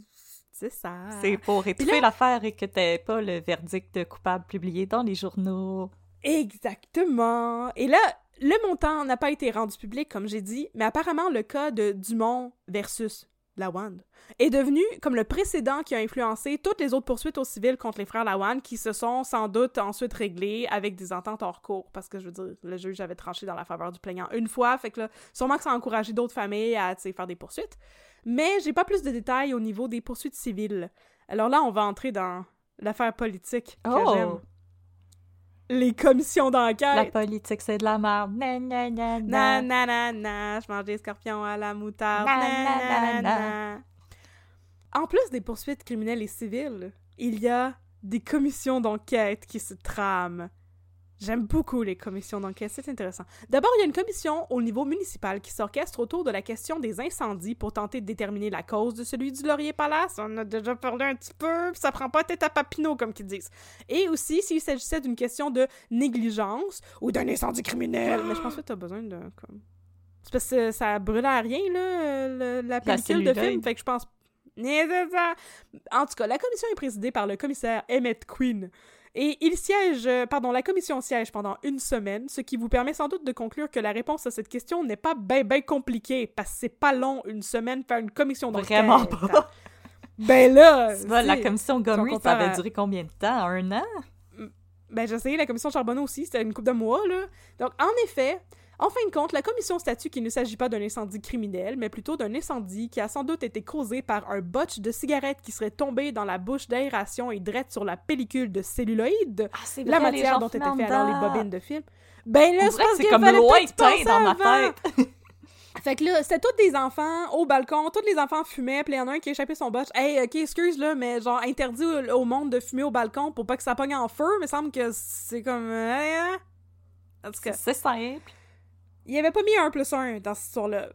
c'est ça. C'est pour étouffer l'affaire et que t'aies pas le verdict coupable publié dans les journaux. Exactement. Et là, le montant n'a pas été rendu public, comme j'ai dit, mais apparemment, le cas de Dumont versus Lawand, est devenu comme le précédent qui a influencé toutes les autres poursuites au civil contre les frères Lawand qui se sont sans doute ensuite réglées avec des ententes hors cours parce que je veux dire le juge avait tranché dans la faveur du plaignant une fois fait que là sûrement que ça a encouragé d'autres familles à faire des poursuites. Mais j'ai pas plus de détails au niveau des poursuites civiles. Alors là on va entrer dans l'affaire politique que oh! j'aime les commissions d'enquête. La politique, c'est de la merde. Na na na na. Na na na Je mange des scorpions à la moutarde. Na na na En plus des poursuites criminelles et civiles, il y a des commissions d'enquête qui se trament. J'aime beaucoup les commissions d'enquête, c'est intéressant. D'abord, il y a une commission au niveau municipal qui s'orchestre autour de la question des incendies pour tenter de déterminer la cause de celui du Laurier Palace. On a déjà parlé un petit peu, puis ça prend pas tête à papineau, comme qu'ils disent. Et aussi, s'il s'agissait d'une question de négligence ou d'un incendie criminel. Mais je pense que tu as besoin de... Comme... C'est parce que ça brûle à rien, là, la pellicule de film, fait que je pense... En tout cas, la commission est présidée par le commissaire Emmett Quinn. Et il siège, euh, pardon, la commission siège pendant une semaine, ce qui vous permet sans doute de conclure que la réponse à cette question n'est pas ben ben compliquée, parce que c'est pas long une semaine faire une commission d'enquête. Vraiment pas. ben là, la commission Gomery, ça avait duré combien de temps? Un an? Ben, j'ai essayé la commission Charbonneau aussi, c'était une couple de mois, là. Donc, en effet, en fin de compte, la commission statue qu'il ne s'agit pas d'un incendie criminel, mais plutôt d'un incendie qui a sans doute été causé par un botch de cigarette qui serait tombé dans la bouche d'aération et drette sur la pellicule de celluloïde, ah, la matière dont étaient fait alors les bobines de film. Ben là, c'est comme lointain dans ma tête. Fait que là, c'était tous des enfants au balcon, tous les enfants fumaient, puis il y en a un qui a échappé son botch. Hey, ok, excuse là, mais genre interdit au, monde de fumer au balcon pour pas que ça pogne en feu, mais semble que c'est comme. Hein? En tout cas. C'est simple il avait pas mis un plus un dans cette histoire-là.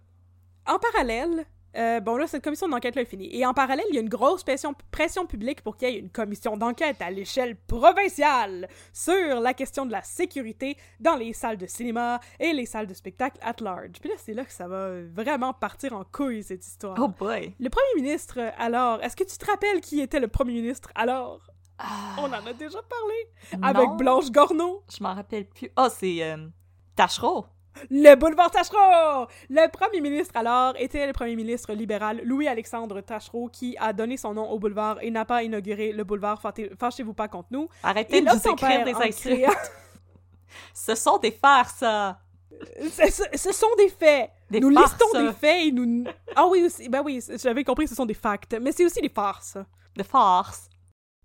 En parallèle, Euh, bon, là, cette commission d'enquête-là est finie. Et en parallèle, il y a une grosse pression, pression publique pour qu'il y ait une commission d'enquête à l'échelle provinciale sur la question de la sécurité dans les salles de cinéma et les salles de spectacle at large. Puis là, c'est là que ça va vraiment partir en couille, cette histoire. Oh boy! Le premier ministre, alors, est-ce que tu te rappelles qui était le premier ministre alors? Ah, On en a déjà parlé. non, Avec Blanche Gorneau. Je m'en rappelle plus. Ah, c'est euh, Tachereau. Le boulevard Tachereau! Le premier ministre alors était le premier ministre libéral Louis-Alexandre Tachereau qui a donné son nom au boulevard et n'a pas inauguré le boulevard. Fâchez-vous pas contre nous. Arrêtez Et de nous écrire des créant- Ce sont des farces, ce, ce- ce sont des faits. Des nous farces. listons des faits et nous... Ah oui, aussi, ben oui, j'avais compris ce sont des facts, mais c'est aussi des farces. Des farces.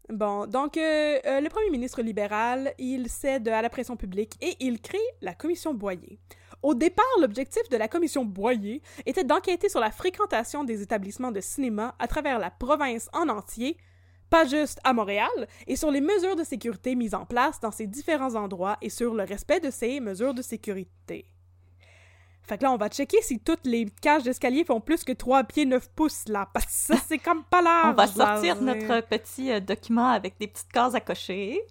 Bon, donc euh, euh, le premier ministre libéral, il cède à la pression publique et il crée la commission Boyer. Au départ, l'objectif de la commission Boyer était d'enquêter sur la fréquentation des établissements de cinéma à travers la province en entier, pas juste à Montréal, et sur les mesures de sécurité mises en place dans ces différents endroits et sur le respect de ces mesures de sécurité. Fait que là, on va checker si toutes les cages d'escalier font plus que 3 pieds 9 pouces, là, parce que ça, c'est comme pas large. On va sortir notre petit euh, document avec des petites cases à cocher.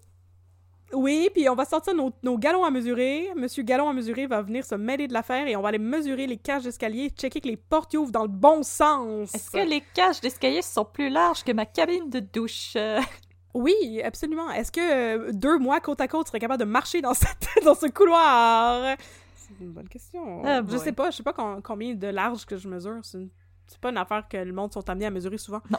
Oui, puis on va sortir nos, nos galons à mesurer. Monsieur Galon à mesurer va venir se mêler de l'affaire et on va aller mesurer les cages d'escalier, checker que les portes y ouvrent dans le bon sens. Est-ce que les cages d'escalier sont plus larges que ma cabine de douche? Euh, Oui, absolument. Est-ce que euh, deux mois côte à côte seraient capables de marcher dans, cette, dans ce couloir? C'est une bonne question. Ah, je sais pas, je sais pas com- combien de large que je mesure. C'est une- c'est pas une affaire que le monde sont amenés à mesurer souvent. Non.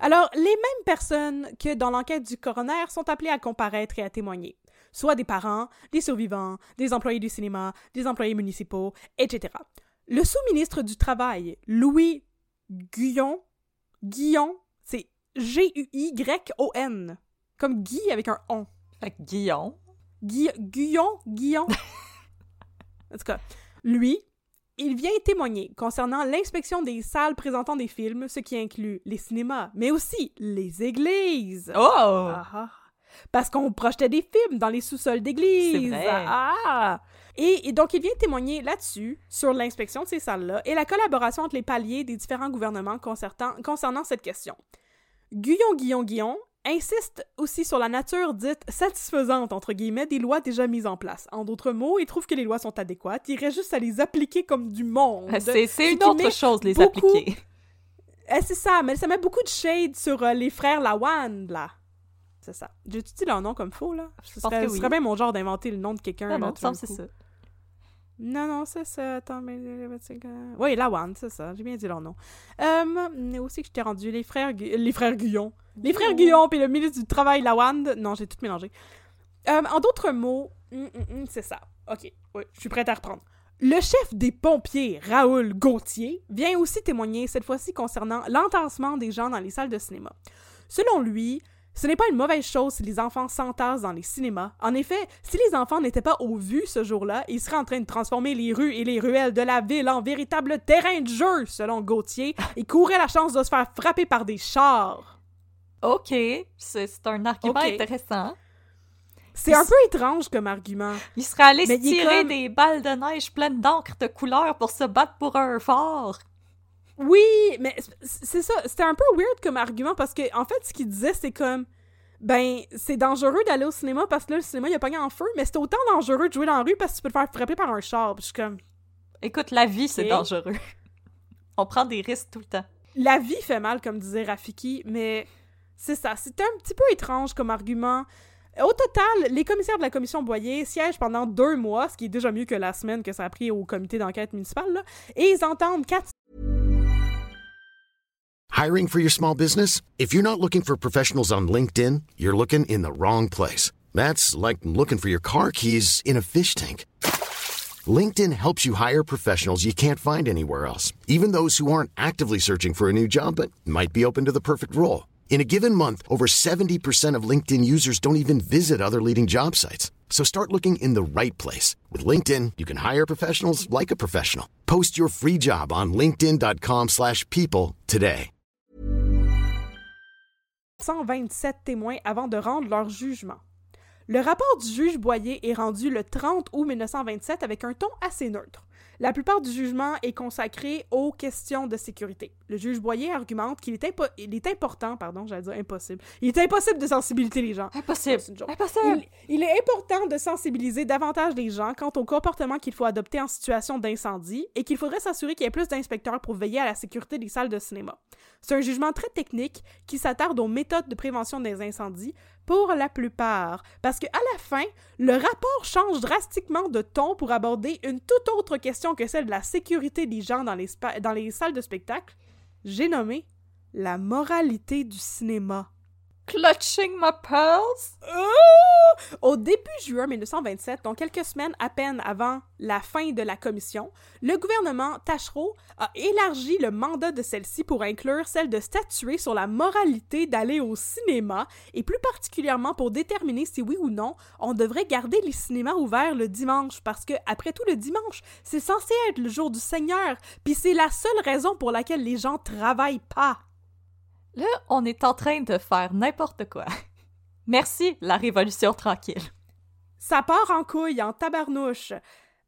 Alors, les mêmes personnes que dans l'enquête du coroner sont appelées à comparaître et à témoigner. Soit des parents, des survivants, des employés du cinéma, des employés municipaux, etc. Le sous-ministre du Travail, Louis Guyon, Guillon, c'est G-U-Y-O-N, comme Guy avec un on. Fait Guillaume. Guy Guyon, Guillon. en tout cas, lui, il vient témoigner concernant l'inspection des salles présentant des films, ce qui inclut les cinémas, mais aussi les églises. Oh! Ah, ah. Parce qu'on projetait des films dans les sous-sols d'églises. C'est vrai. Ah! Et, et donc, il vient témoigner là-dessus, sur l'inspection de ces salles-là, et la collaboration entre les paliers des différents gouvernements concernant, concernant cette question. Guyon Guillon Guillon insiste aussi sur la nature dite satisfaisante, entre guillemets, des lois déjà mises en place. En d'autres mots, il trouve que les lois sont adéquates, il reste juste à les appliquer comme du monde. Euh, C'est Ce c'est une autre chose, les beaucoup- appliquer. eh, c'est ça, mais ça met beaucoup de shade sur euh, les frères Lawan, là. C'est ça. J'ai-tu dit leur nom comme faux, là? Ce pense serait, que ce serait bien mon genre d'inventer le nom de quelqu'un. Ah non, d'un c'est ça. Non, non, c'est ça. Attends, mais... Oui, Lawan, c'est ça. J'ai bien dit leur nom. Euh, mais aussi que je t'ai rendu les frères... Gu- Les frères Guyon. Les frères Guyon, puis le ministre du Travail, Lawan. Non, j'ai tout mélangé. Euh, en d'autres mots, hum, hum, hum, c'est ça. OK, oui, je suis prête à reprendre. Le chef des pompiers, Raoul Gauthier, vient aussi témoigner, cette fois-ci concernant l'entassement des gens dans les salles de cinéma. Selon lui, ce n'est pas une mauvaise chose si les enfants s'entassent dans les cinémas. En effet, si les enfants n'étaient pas au vu ce jour-là, ils seraient en train de transformer les rues et les ruelles de la ville en véritable terrain de jeu, selon Gauthier, et couraient la chance de se faire frapper par des chars. OK, c'est un argument intéressant. C'est un peu étrange comme argument. Il serait allé Mais se tirer comme- des balles de neige pleines d'encre de couleur pour se battre pour un fort. Oui, mais c'est ça. C'était un peu weird comme argument parce que, en fait, ce qu'il disait, c'est comme. Ben, c'est dangereux d'aller au cinéma parce que là, le cinéma, il a pogné en feu, mais c'est autant dangereux de jouer dans la rue parce que tu peux te faire frapper par un char. Puis je suis comme. Écoute, la vie, c'est dangereux. On prend des risques tout le temps. La vie fait mal, comme disait Rafiki, mais c'est ça. C'était un petit peu étrange comme argument. Au total, les commissaires de la commission Boyer siègent pendant deux mois, ce qui est déjà mieux que la semaine que ça a pris au comité d'enquête municipal, là, et ils entendent quatre Hiring for your small business? If you're not looking for professionals on LinkedIn, you're looking in the wrong place. That's like looking for your car keys in a fish tank. LinkedIn helps you hire professionals you can't find anywhere else, even those who aren't actively searching for a new job but might be open to the perfect role. In a given month, over 70% of LinkedIn users don't even visit other leading job sites. So start looking in the right place. With LinkedIn, you can hire professionals like a professional. Post your free job on linkedin.com/people slash people today. 127 témoins avant de rendre leur jugement. Le rapport du juge Boyer est rendu le 30 août 1927 avec un ton assez neutre. La plupart du jugement est consacré aux questions de sécurité. Le juge Boyer argumente qu'il est, il est important, pardon, j'allais dire impossible. Il est impossible de sensibiliser les gens. Impossible. Impossible. Il, il, est important de sensibiliser davantage les gens quant au comportement qu'il faut adopter en situation d'incendie et qu'il faudrait s'assurer qu'il y ait plus d'inspecteurs pour veiller à la sécurité des salles de cinéma. C'est un jugement très technique qui s'attarde aux méthodes de prévention des incendies pour la plupart, parce qu'à la fin, le rapport change drastiquement de ton pour aborder une toute autre question que celle de la sécurité des gens dans les, dans les salles de spectacle. J'ai nommé la moralité du cinéma. Clutching my pearls? Au début juin 1927, donc quelques semaines à peine avant la fin de la commission, le gouvernement Tachereau a élargi le mandat de celle-ci pour inclure celle de statuer sur la moralité d'aller au cinéma et plus particulièrement pour déterminer si oui ou non on devrait garder les cinémas ouverts le dimanche parce que après tout le dimanche, c'est censé être le jour du Seigneur, puis c'est la seule raison pour laquelle les gens travaillent pas. Là, on est en train de faire n'importe quoi. Merci, la Révolution tranquille. Ça part en couille, en tabarnouche.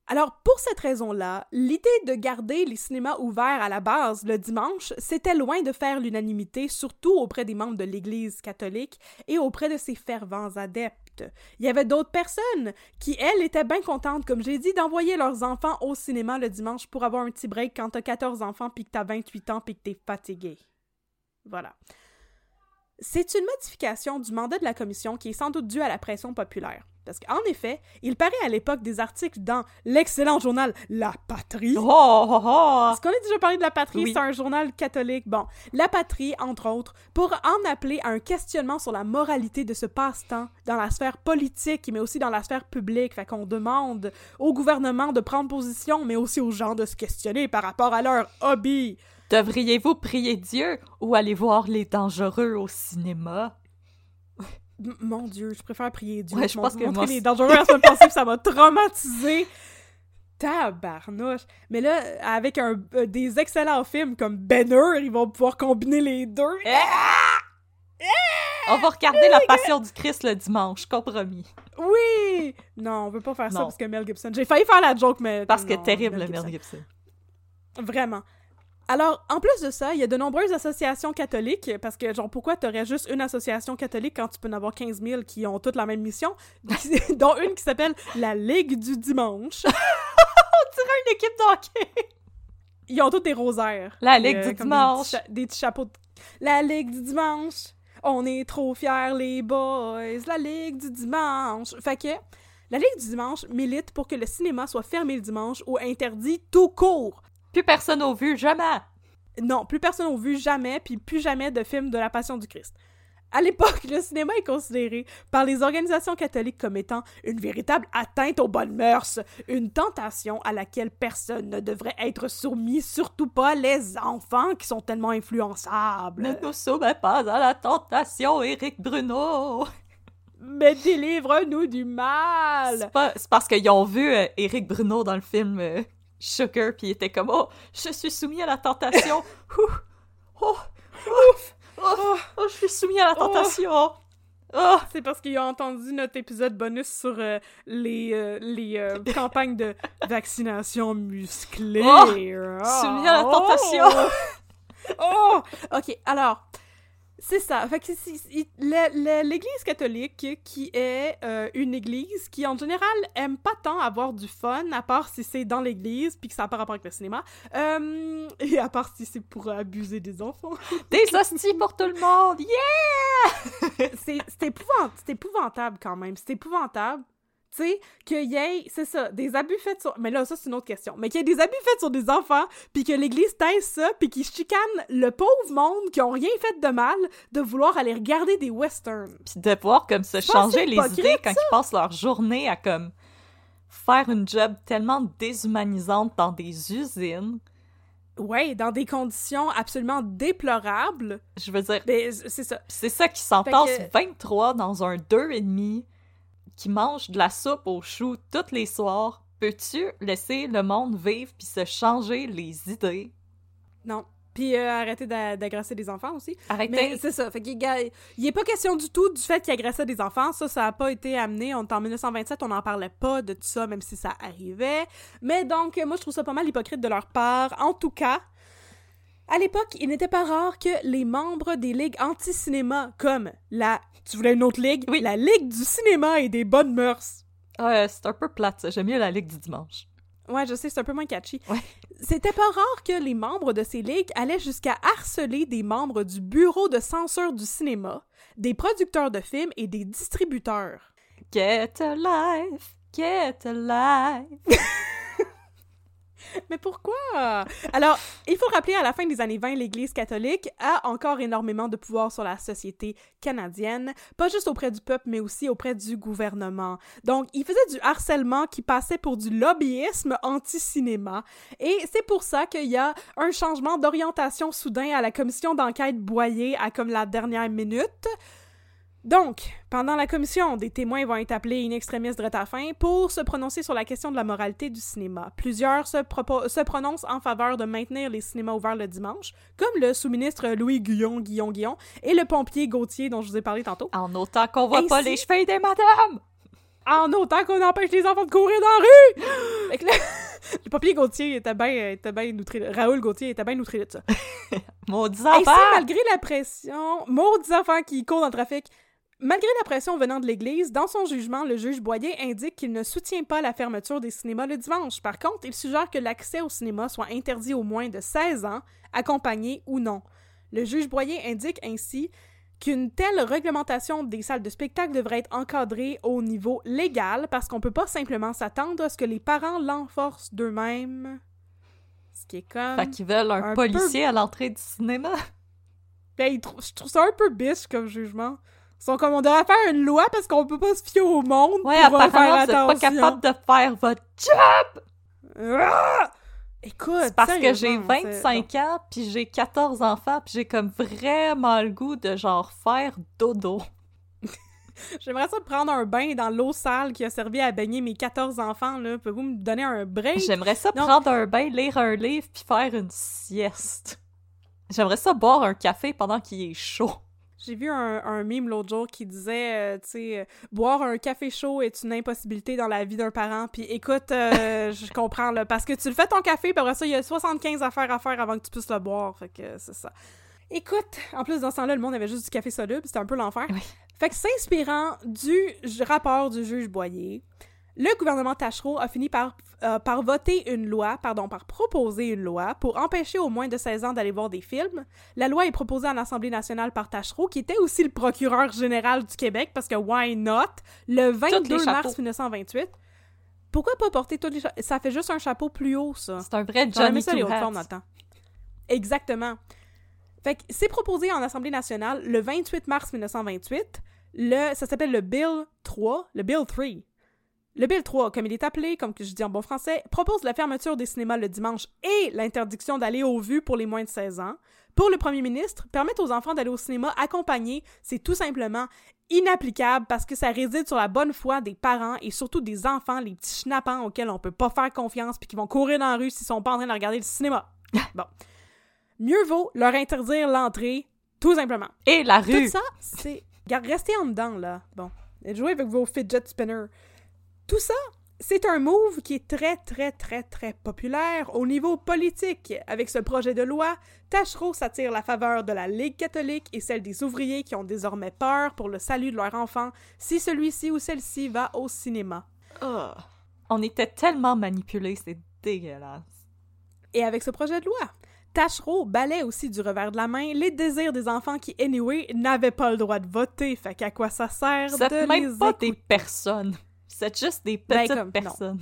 Alors, pour cette raison-là, l'idée de garder les cinémas ouverts à la base le dimanche, c'était loin de faire l'unanimité, surtout auprès des membres de l'Église catholique et auprès de ses fervents adeptes. Il y avait d'autres personnes qui, elles, étaient bien contentes, comme j'ai dit, d'envoyer leurs enfants au cinéma le dimanche pour avoir un petit break quand t'as 14 enfants puis que t'as 28 ans puis que t'es fatigué. Voilà. C'est une modification du mandat de la commission qui est sans doute due à la pression populaire. Parce qu'en effet, il paraît à l'époque des articles dans l'excellent journal La Patrie. Oh, oh, oh. Est-ce qu'on a déjà parlé de La Patrie? C'est un journal catholique. Bon, La Patrie, entre autres, pour en appeler à un questionnement sur la moralité de ce passe-temps dans la sphère politique, mais aussi dans la sphère publique. Fait qu'on demande au gouvernement de prendre position, mais aussi aux gens de se questionner par rapport à leur hobby. Devriez-vous prier Dieu ou aller voir les dangereux au cinéma? mon Dieu, je préfère prier Dieu. Ouais, je pense que moi... les dangereux la semaine passée, ça m'a traumatisé. Tabarnouche. Mais là, avec un, euh, des excellents films comme Benner, ils vont pouvoir combiner les deux. Ah! On va regarder La Passion du Christ le dimanche, compromis. Oui! Non, on veut pas faire ça parce que Mel Gibson. J'ai failli faire la joke, mais. Parce que terrible, Mel Mel Gibson. Vraiment. Alors, en plus de ça, il y a de nombreuses associations catholiques, parce que, genre, pourquoi t'aurais juste une association catholique quand tu peux en avoir 15 000 qui ont toutes la même mission, dont une qui s'appelle la Ligue du Dimanche? On dirait une équipe d'hockey! Ils ont tous des rosaires. La Ligue du Dimanche! Des, petits chapeaux de... La Ligue du Dimanche! On est trop fiers, les boys! La Ligue du Dimanche! Fait que... La Ligue du Dimanche milite pour que le cinéma soit fermé le dimanche ou interdit tout court. Plus personne n'a vu, jamais! Non, plus personne n'a vu jamais, puis plus jamais de film de la Passion du Christ. À l'époque, le cinéma est considéré par les organisations catholiques comme étant une véritable atteinte aux bonnes mœurs, une tentation à laquelle personne ne devrait être soumis, surtout pas les enfants qui sont tellement influençables. Ne nous soumets pas à la tentation, Éric Bruno! Mais délivre-nous du mal! C'est parce qu'ils ont vu euh, Éric Bruno dans le film euh, Sugar, puis il était comme Oh, je suis soumis à la tentation. oh, oh, oh, oh, je suis soumis à la tentation. Oh. C'est parce qu'ils ont entendu notre épisode bonus sur euh, les, euh, les euh, campagnes de vaccination musclée. Oh, soumis à la tentation. oh! Ok, alors, c'est ça. Fait que l'Église catholique, qui est euh, une église qui, en général, aime pas tant avoir du fun, à part si c'est dans l'église, puis que ça n'a pas rapport avec le cinéma, euh, et à part si c'est pour abuser des enfants. Des hosties pour tout le monde! Yeah! c'est épouvantable quand même. C'est épouvantable tu sais, qu'il y ait, c'est ça, des abus faits sur... Mais là, ça, c'est une autre question. Mais qu'il y ait des abus faits sur des enfants, puis que l'Église taise ça, puis qu'ils chicanent le pauvre monde qui ont rien fait de mal de vouloir aller regarder des westerns. Puis de voir comme se changer les idées quand ils passent leur journée à comme faire une job tellement déshumanisante dans des usines. Ouais, dans des conditions absolument déplorables. Je veux dire, ben, c'est ça. C'est ça qui s'entasse 23 dans un 2,5 qui mange de la soupe aux choux tous les soirs, peux-tu laisser le monde vivre puis se changer les idées? Non. Puis euh, arrêter d'a- d'agresser des enfants aussi. Arrêtez. Mais c'est ça. Fait il est pas question du tout du fait qu'il agressait des enfants. Ça, ça a pas été amené. On est en 1927, on n'en parlait pas de tout ça, même si ça arrivait. Mais donc, moi, je trouve ça pas mal hypocrite de leur part. En tout cas, à l'époque, il n'était pas rare que les membres des ligues anti-cinéma, comme la... Tu voulais une autre ligue? Oui. La Ligue du cinéma et des bonnes mœurs. Ouais, c'est un peu plate, ça. J'aime mieux la Ligue du dimanche. Ouais, je sais, c'est un peu moins catchy. Ouais. C'était pas rare que les membres de ces ligues allaient jusqu'à harceler des membres du bureau de censure du cinéma, des producteurs de films et des distributeurs. Get a life, get a life. Mais pourquoi? Alors, il faut rappeler à la fin des années 20, l'Église catholique a encore énormément de pouvoir sur la société canadienne, pas juste auprès du peuple, mais aussi auprès du gouvernement. Donc, il faisait du harcèlement qui passait pour du lobbyisme anti-cinéma. Et c'est pour ça qu'il y a un changement d'orientation soudain à la commission d'enquête Boyer à comme la dernière minute. Donc, pendant la commission, des témoins vont être appelés in extremis de fin pour se prononcer sur la question de la moralité du cinéma. Plusieurs se, prononcent en faveur de maintenir les cinémas ouverts le dimanche, comme le sous-ministre Louis Guillon, Guillon, Guillon, et le pompier Gauthier dont je vous ai parlé tantôt. En autant qu'on voit Ainsi- pas les cheveux des madames! En autant qu'on empêche les enfants de courir dans la rue! Fait que là, le pompier Gauthier était bien était bien outré. Raoul Gauthier était bien outré de ça. Maudits Ainsi, enfants! malgré la pression, maudits enfants qui courent dans le trafic, malgré la pression venant de l'Église, dans son jugement, le juge Boyer indique qu'il ne soutient pas la fermeture des cinémas le dimanche. Par contre, il suggère que l'accès au cinéma soit interdit aux moins de 16 ans, accompagné ou non. Le juge Boyer indique ainsi qu'une telle réglementation des salles de spectacle devrait être encadrée au niveau légal parce qu'on peut pas simplement s'attendre à ce que les parents l'enforcent d'eux-mêmes. Ce qui est comme... Fait qu'ils veulent un, un policier à l'entrée du cinéma. Ben, je trouve ça un peu biche comme jugement. Sont comme, on devrait faire une loi parce qu'on peut pas se fier au monde Ouais, pour faire apparemment, vous êtes pas attention. capable de faire votre job! Ah! Écoute, C'est parce que j'ai sérieusement, c'est- 25 ans, puis j'ai 14 enfants, puis j'ai comme vraiment le goût de genre faire dodo. J'aimerais ça prendre un bain dans l'eau sale qui a servi à baigner mes 14 enfants, là. Pouvez-vous me donner un break? J'aimerais ça Non. prendre un bain, lire un livre, puis faire une sieste. J'aimerais ça boire un café pendant qu'il est chaud. J'ai vu un, un meme l'autre jour qui disait, euh, tu sais, euh, boire un café chaud est une impossibilité dans la vie d'un parent. Puis écoute, euh, je comprends, là, parce que tu le fais ton café, puis après ça, il y a 75 affaires à faire avant que tu puisses le boire. Fait que c'est ça. Écoute, en plus, dans ce temps-là, le monde avait juste du café soluble, c'était un peu l'enfer. Oui. Fait que s'inspirant du rapport du juge Boyer, le gouvernement Tachereau a fini par, euh, par voter une loi, pardon, par proposer une loi pour empêcher aux moins de 16 ans d'aller voir des films. La loi est proposée à l'Assemblée nationale par Tachereau, qui était aussi le procureur général du Québec, parce que why not? Le 22 chapeaux. mars 1928. Pourquoi pas porter tous les chapeaux? Ça fait juste un chapeau plus haut, ça. C'est un vrai Johnny ça les formes dans Hats. le temps. Exactement. Fait que c'est proposé en Assemblée nationale le 28 mars 1928. Le, ça s'appelle le Bill 3, le Bill 3. Le Bill 3, comme il est appelé, comme que je dis en bon français, propose la fermeture des cinémas le dimanche et l'interdiction d'aller aux vues pour les moins de 16 ans. Pour le premier ministre, permettre aux enfants d'aller au cinéma accompagnés, c'est tout simplement inapplicable parce que ça réside sur la bonne foi des parents et surtout des enfants, les petits schnappants auxquels on peut pas faire confiance puis qui vont courir dans la rue s'ils sont pas en train de regarder le cinéma. bon. Mieux vaut leur interdire l'entrée, tout simplement. Et la Tout rue! ça, c'est. Regarde, restez en dedans, là. Bon. Jouez avec vos fidget spinners. Tout ça, c'est un move qui est très, très, très, très populaire au niveau politique. Avec ce projet de loi, Tachereau s'attire la faveur de la Ligue catholique et celle des ouvriers qui ont désormais peur pour le salut de leur enfant si celui-ci ou celle-ci va au cinéma. Ah. On était tellement manipulés, c'est dégueulasse. Et avec ce projet de loi, Tachereau balaie aussi du revers de la main les désirs des enfants qui, anyway, n'avaient pas le droit de voter. Fait qu'à quoi ça sert Vous de même les pas écouter? des personnes. Vous êtes juste des Ben, petites comme, non. personnes.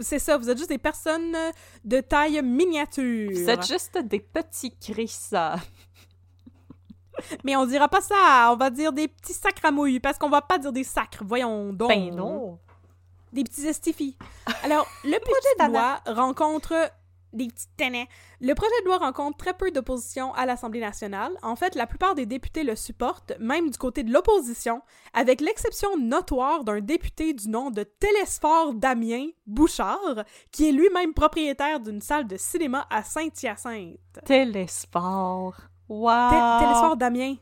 C'est ça, vous êtes juste des personnes de taille miniature. Vous êtes juste des petits crissats. Mais on dira pas ça, on va dire des petits sacres à mouille, parce qu'on va pas dire des sacres, voyons donc. Ben non! Des petits estifis. Alors, le projet de loi rencontre des petits ténets. Le projet de loi rencontre très peu d'opposition à l'Assemblée nationale. En fait, la plupart des députés le supportent, même du côté de l'opposition, avec l'exception notoire d'un député du nom de Télésphore Damien Bouchard, qui est lui-même propriétaire d'une salle de cinéma à Saint-Hyacinthe. Télésphore. Wow. Té- Télésphore Damien.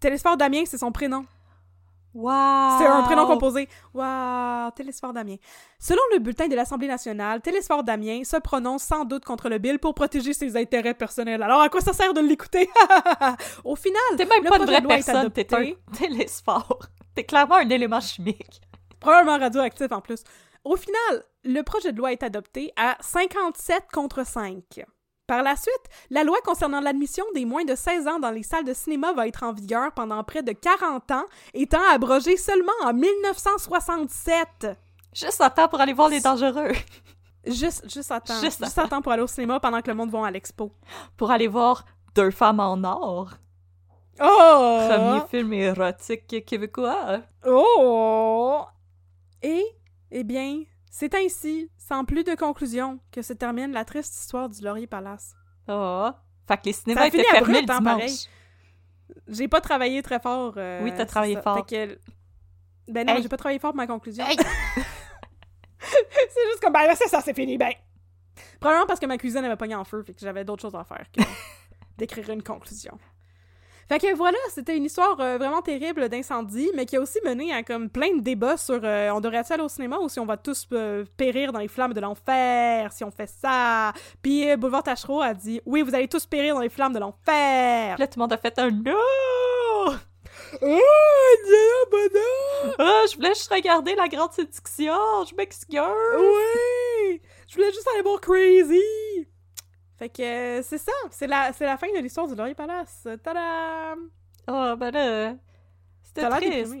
Télésphore Damien, c'est son prénom. Wow. C'est un prénom composé. Waouh, Télésphore Damien. Selon le bulletin de l'Assemblée nationale, Télésphore Damien se prononce sans doute contre le bill pour protéger ses intérêts personnels. Alors à quoi ça sert de l'écouter? Au final, T'es même le pas une projet vraie de loi est personne, t'es un adopté. télésphore. T'es clairement un élément chimique. probablement radioactif en plus. Au final, le projet de loi est adopté à 57 contre 5. Par la suite, la loi concernant l'admission des moins de 16 ans dans les salles de cinéma va être en vigueur pendant près de 40 ans, étant abrogée seulement en 1967. Juste à temps pour aller voir les dangereux. Juste, juste à temps. Juste Juste, à à temps pour aller au cinéma pendant que le monde va à l'expo. Pour aller voir Deux femmes en or. Oh! Premier film érotique québécois. Oh! Et, eh bien, c'est ainsi, sans plus de conclusion, que se termine la triste histoire du Laurier Palace. Oh. Fait que les cinémas étaient fini fermés abrupt, le hein, dimanche. pareil. J'ai pas travaillé très fort. euh, Oui, t'as travaillé ça. fort. Fait que- Ben non, Hey. j'ai pas travaillé fort pour ma conclusion. Hey. c'est juste comme, ben là, c'est ça, c'est fini, ben. Probablement parce que ma cuisine avait pogné en feu, fait que j'avais d'autres choses à faire que d'écrire une conclusion. Fait que voilà, c'était une histoire euh, vraiment terrible d'incendie, mais qui a aussi mené à comme plein de débats sur euh, on devrait aller au cinéma ou si on va tous euh, périr dans les flammes de l'enfer si on fait ça? Puis Boulevard Tachereau a dit oui, vous allez tous périr dans les flammes de l'enfer. Là, tout le monde a fait un no! Oh, Dieu, bonhomme! Ah, je voulais juste regarder la grande séduction, je m'excuse! Oui! Je voulais juste aller voir Crazy! Fait que euh, c'est ça, c'est la, c'est la fin de l'histoire du Laurier Palace. Tadam! Oh, ben là, c'était triste.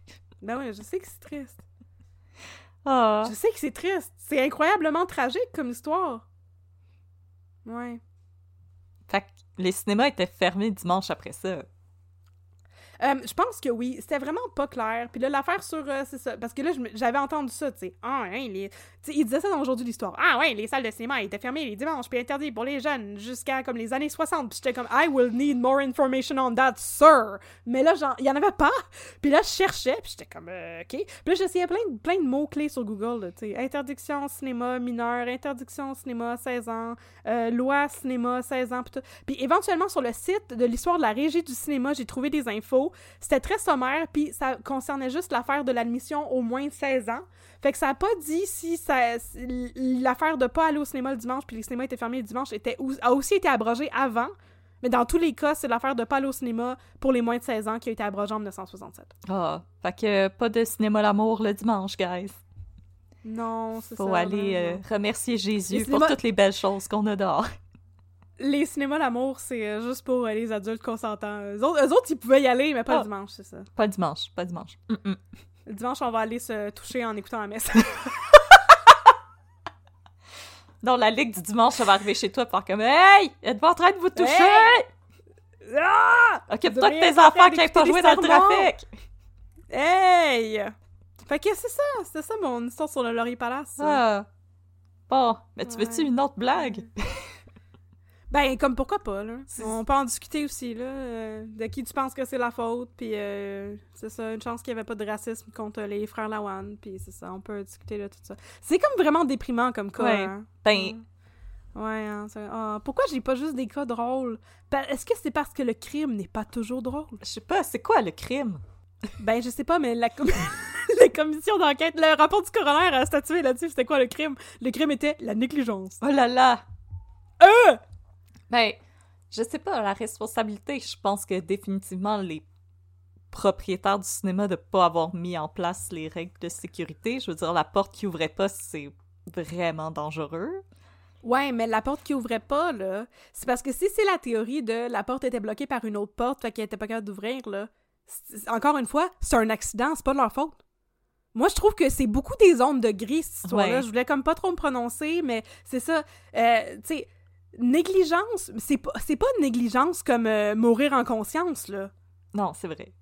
ben ouais, je sais que c'est triste. Ah, Je sais que c'est triste. C'est incroyablement tragique comme histoire. Ouais. fait que les cinémas étaient fermés dimanche après ça. Euh, je pense que oui, c'était vraiment pas clair. Puis là, l'affaire sur. euh, c'est ça. Parce que là, j'avais entendu ça, tu sais. Ah, hein, les. Tu sais, il disait ça dans aujourd'hui l'histoire. Ah, ouais, les salles de cinéma étaient fermées les dimanches, puis interdites pour les jeunes jusqu'à comme les années 60. Puis j'étais comme, I will need more information on that, sir. Mais là, il y en avait pas. Puis là, je cherchais, puis j'étais comme, euh, OK. Puis là, j'essayais plein, de- plein de mots-clés sur Google, tu sais. Interdiction cinéma mineur, interdiction cinéma 16 ans, euh, loi cinéma 16 ans, puis. Puis éventuellement, sur le site de l'histoire de la régie du cinéma, j'ai trouvé des infos. C'était très sommaire, puis ça concernait juste l'affaire de l'admission au moins de 16 ans. Fait que ça a pas dit si ça l'affaire de pas aller au cinéma le dimanche, puis les cinémas étaient fermés le dimanche, était, a aussi été abrogée avant. Mais dans tous les cas, c'est l'affaire de pas aller au cinéma pour les moins de 16 ans qui a été abrogée en 1967. Ah, fait que pas de cinéma l'amour le dimanche, guys. Non, c'est ça. Faut aller euh, remercier Jésus pour toutes les belles choses qu'on a dehors. Les cinémas l'amour, c'est euh, juste pour euh, les adultes consentants. Eux autres, eux autres, ils pouvaient y aller, mais pas Ah. le dimanche, c'est ça. Pas dimanche, pas dimanche. Mm-mm. Le dimanche, on va aller se toucher en écoutant la messe. Non, la ligue du dimanche, ça va arriver chez toi par comme Hey! Êtes-vous en train de vous toucher? Hey! ah! Occupe-toi de tes enfants qui n'aiment pas des dans le trafic! Hey! Fait que c'est ça, c'est ça mon histoire sur le Laurier Palace. Ah. Bon, mais tu Ouais. veux-tu une autre blague? Ben, comme pourquoi pas, là. On peut en discuter aussi, là. euh, de qui tu penses que c'est la faute, puis euh, c'est ça, une chance qu'il n'y avait pas de racisme contre les frères Lawan, puis c'est ça, on peut discuter de tout ça. C'est comme vraiment déprimant comme cas, Ouais. hein. Ben, Ouais, hein, ah, pourquoi j'ai pas juste des cas drôles? Est-ce que c'est parce que le crime n'est pas toujours drôle? je sais pas, c'est quoi le crime? Ben, je sais pas, mais la, com- la commission d'enquête, le rapport du coroner a statué là-dessus, c'était quoi le crime? Le crime était la négligence. Oh là là! Euh! Ben, je sais pas, la responsabilité, je pense que définitivement les propriétaires du cinéma de pas avoir mis en place les règles de sécurité, je veux dire, la porte qui ouvrait pas, c'est vraiment dangereux. Ouais, mais la porte qui ouvrait pas, là, c'est parce que si c'est la théorie de la porte était bloquée par une autre porte, fait qu'elle était pas capable d'ouvrir, là, encore une fois, c'est un accident, c'est pas de leur faute. Moi, je trouve que c'est beaucoup des zones de gris, cette histoire-là. Ouais. Je voulais comme pas trop me prononcer, mais c'est ça. Euh, tu sais, négligence, c'est pas, c'est pas négligence comme euh, mourir en conscience, là. Non, c'est vrai.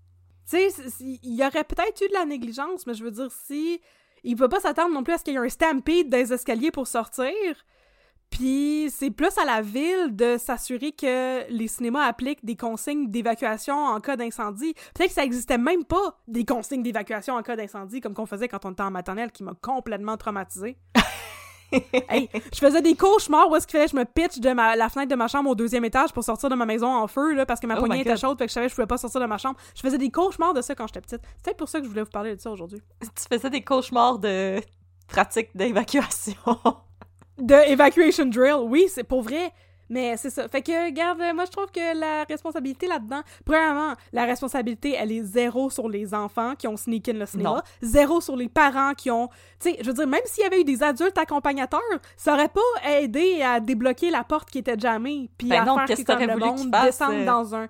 Tu sais, il y aurait peut-être eu de la négligence, mais je veux dire, si. Il peut pas s'attendre non plus à ce qu'il y ait un stampede les escaliers pour sortir. Puis c'est plus à la ville de s'assurer que les cinémas appliquent des consignes d'évacuation en cas d'incendie. Peut-être que ça existait même pas des consignes d'évacuation en cas d'incendie comme qu'on faisait quand on était en maternelle, qui m'a complètement traumatisée. hey, je faisais des cauchemars où est-ce qu'il fallait que je me pitch de ma, la fenêtre de ma chambre au deuxième étage pour sortir de ma maison en feu, là, parce que ma Oh poignée était chaude, fait que je savais que je pouvais pas sortir de ma chambre. Je faisais des cauchemars de ça quand j'étais petite. C'est peut-être pour ça que je voulais vous parler de ça aujourd'hui. Tu faisais des cauchemars de pratique d'évacuation. De Evacuation Drill, oui, c'est pour vrai. Mais c'est ça. Fait que, regarde, euh, moi, je trouve que la responsabilité là-dedans, premièrement, la responsabilité, elle est zéro sur les enfants qui ont sneak in le cinéma, Non. zéro sur les parents qui ont... Tu sais, je veux dire, même s'il y avait eu des adultes accompagnateurs, ça aurait pas aidé à débloquer la porte qui était jammée, puis Ben à non, faire que t'aurais voulu monde descende euh? dans un...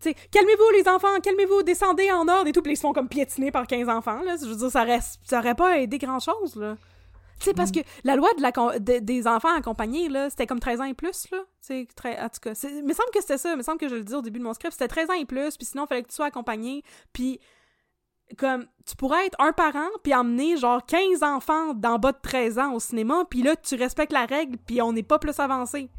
Tu sais, calmez-vous les enfants, calmez-vous, descendez en ordre et tout, puis ils se font comme piétiner par 15 enfants, là. Je veux dire, ça aurait, ça aurait pas aidé grand-chose, là. Tu sais, parce Mm. que la loi de la de- des enfants accompagnés, là, c'était comme 13 ans et plus, là. C'est très, en tout cas, il me semble que c'était ça, il me semble que je le dis au début de mon script, c'était 13 ans et plus, puis sinon, il fallait que tu sois accompagné, puis comme, tu pourrais être un parent, puis emmener, genre, 15 enfants d'en bas de 13 ans au cinéma, puis là, tu respectes la règle, puis on n'est pas plus avancé.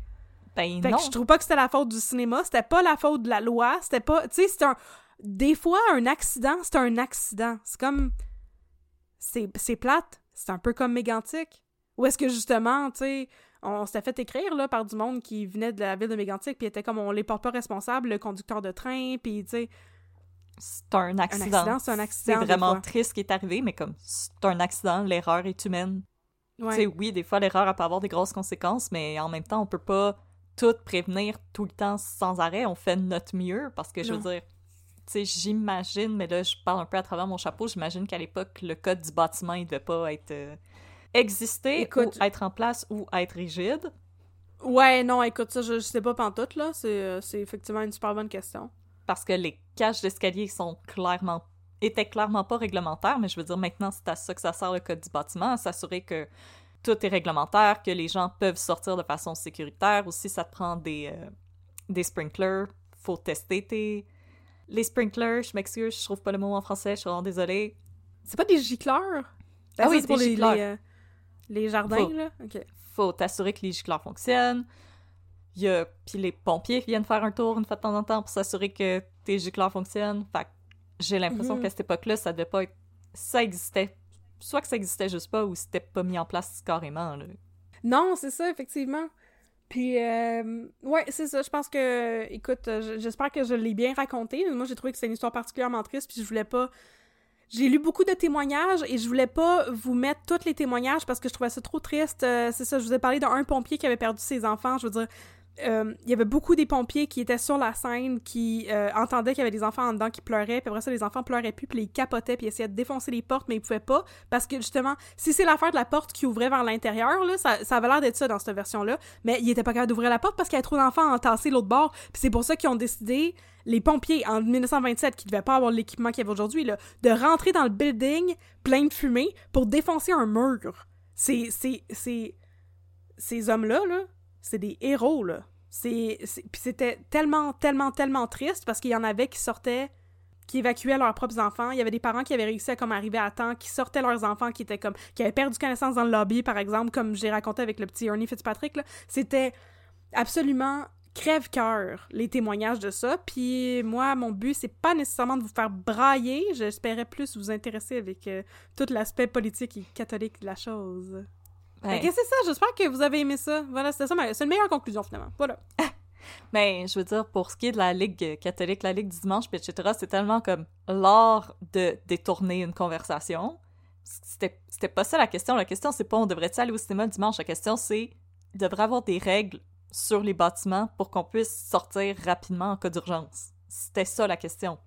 Ben Fait non. que je trouve pas que c'était la faute du cinéma, c'était pas la faute de la loi, c'était pas... Tu sais, c'est un... Des fois, un accident, c'est un accident. C'est comme... C'est c'est plate. C'est un peu comme Mégantic. Ou est-ce que, justement, tu sais, on s'était fait écrire, là, par du monde qui venait de la ville de Mégantic, puis était comme, on les porte pas responsables, le conducteur de train, puis, tu sais... C'est un accident. accident, c'est un accident, C'est vraiment triste ce qui est arrivé, mais comme c'est un accident, l'erreur est humaine. Ouais. Tu sais, oui, des fois, l'erreur peut avoir des grosses conséquences, mais en même temps, on peut pas tout prévenir tout le temps sans arrêt. On fait notre mieux parce que, je veux dire, j'imagine, mais là, je parle un peu à travers mon chapeau, j'imagine qu'à l'époque, le code du bâtiment, il devait pas être euh, exister Écoute- ou être en place ou être rigide. Ouais, non, écoute, ça, je, je sais pas pantoute, là. C'est euh, c'est effectivement une super bonne question. parce que les cages d'escalier sont clairement étaient clairement pas réglementaires, mais je veux dire maintenant c'est à ça que ça sert le code du bâtiment, à s'assurer que tout est réglementaire, que les gens peuvent sortir de façon sécuritaire. Aussi, ça te prend des, euh, des sprinklers, faut tester tes... Les sprinklers, je m'excuse, je trouve pas le mot en français, je suis vraiment désolée. C'est pas des gicleurs? Ah oui, c'est pour les, euh, les jardins, Faut- là? OK. Faut t'assurer que les gicleurs fonctionnent. Il y a... Puis les pompiers viennent faire un tour une fois de temps en temps pour s'assurer que tes gicleurs fonctionnent. Fait j'ai l'impression Mhm. qu'à cette époque-là, ça devait pas être... Ça existait. Soit que ça existait juste pas, ou c'était pas mis en place carrément, là. Non, c'est ça, effectivement. Puis, euh, ouais, c'est ça. Je pense que, écoute, j'espère que je l'ai bien raconté. Moi, j'ai trouvé que c'est une histoire particulièrement triste, puis je voulais pas. J'ai lu beaucoup de témoignages et je voulais pas vous mettre tous les témoignages parce que je trouvais ça trop triste. Euh, c'est ça, je vous ai parlé d'un pompier qui avait perdu ses enfants. Je veux dire, euh, il y avait beaucoup des pompiers qui étaient sur la scène, qui euh, entendaient qu'il y avait des enfants en dedans qui pleuraient, puis après ça, les enfants pleuraient plus, puis ils capotaient, puis essayaient de défoncer les portes, mais ils pouvaient pas, parce que justement, si c'est l'affaire de la porte qui ouvrait vers l'intérieur, là, ça, ça avait l'air d'être ça dans cette version-là, mais ils étaient pas capables d'ouvrir la porte parce qu'il y avait trop d'enfants entassés l'autre bord, puis c'est pour ça qu'ils ont décidé, les pompiers, en 1927, qui devaient pas avoir l'équipement qu'il y avait aujourd'hui, là, de rentrer dans le building plein de fumée pour défoncer un mur. C'est... c'est... Ces hommes-là, là, c'est des héros, là. C'était tellement, tellement, tellement triste parce qu'il y en avait qui sortaient, qui évacuaient leurs propres enfants. Il y avait des parents qui avaient réussi à comme arriver à temps, qui sortaient leurs enfants, qui étaient comme, qui avaient perdu connaissance dans le lobby, par exemple, comme j'ai raconté avec le petit Ernie Fitzpatrick. C'était absolument crève-cœur, les témoignages de ça. Puis moi, mon but, c'est pas nécessairement de vous faire brailler. J'espérais plus vous intéresser avec euh, tout l'aspect politique et catholique de la chose. Ben, que c'est ça, j'espère que vous avez aimé ça. Voilà, c'était ça, c'est une meilleure conclusion finalement. Voilà. Mais je veux dire, pour ce qui est de la Ligue catholique, la Ligue du dimanche, etc., c'est tellement comme l'art de détourner une conversation. C'était c'était pas ça la question. La question, c'est pas on devrait-il aller au cinéma le dimanche? La question, c'est il devrait avoir des règles sur les bâtiments pour qu'on puisse sortir rapidement en cas d'urgence? C'était ça la question.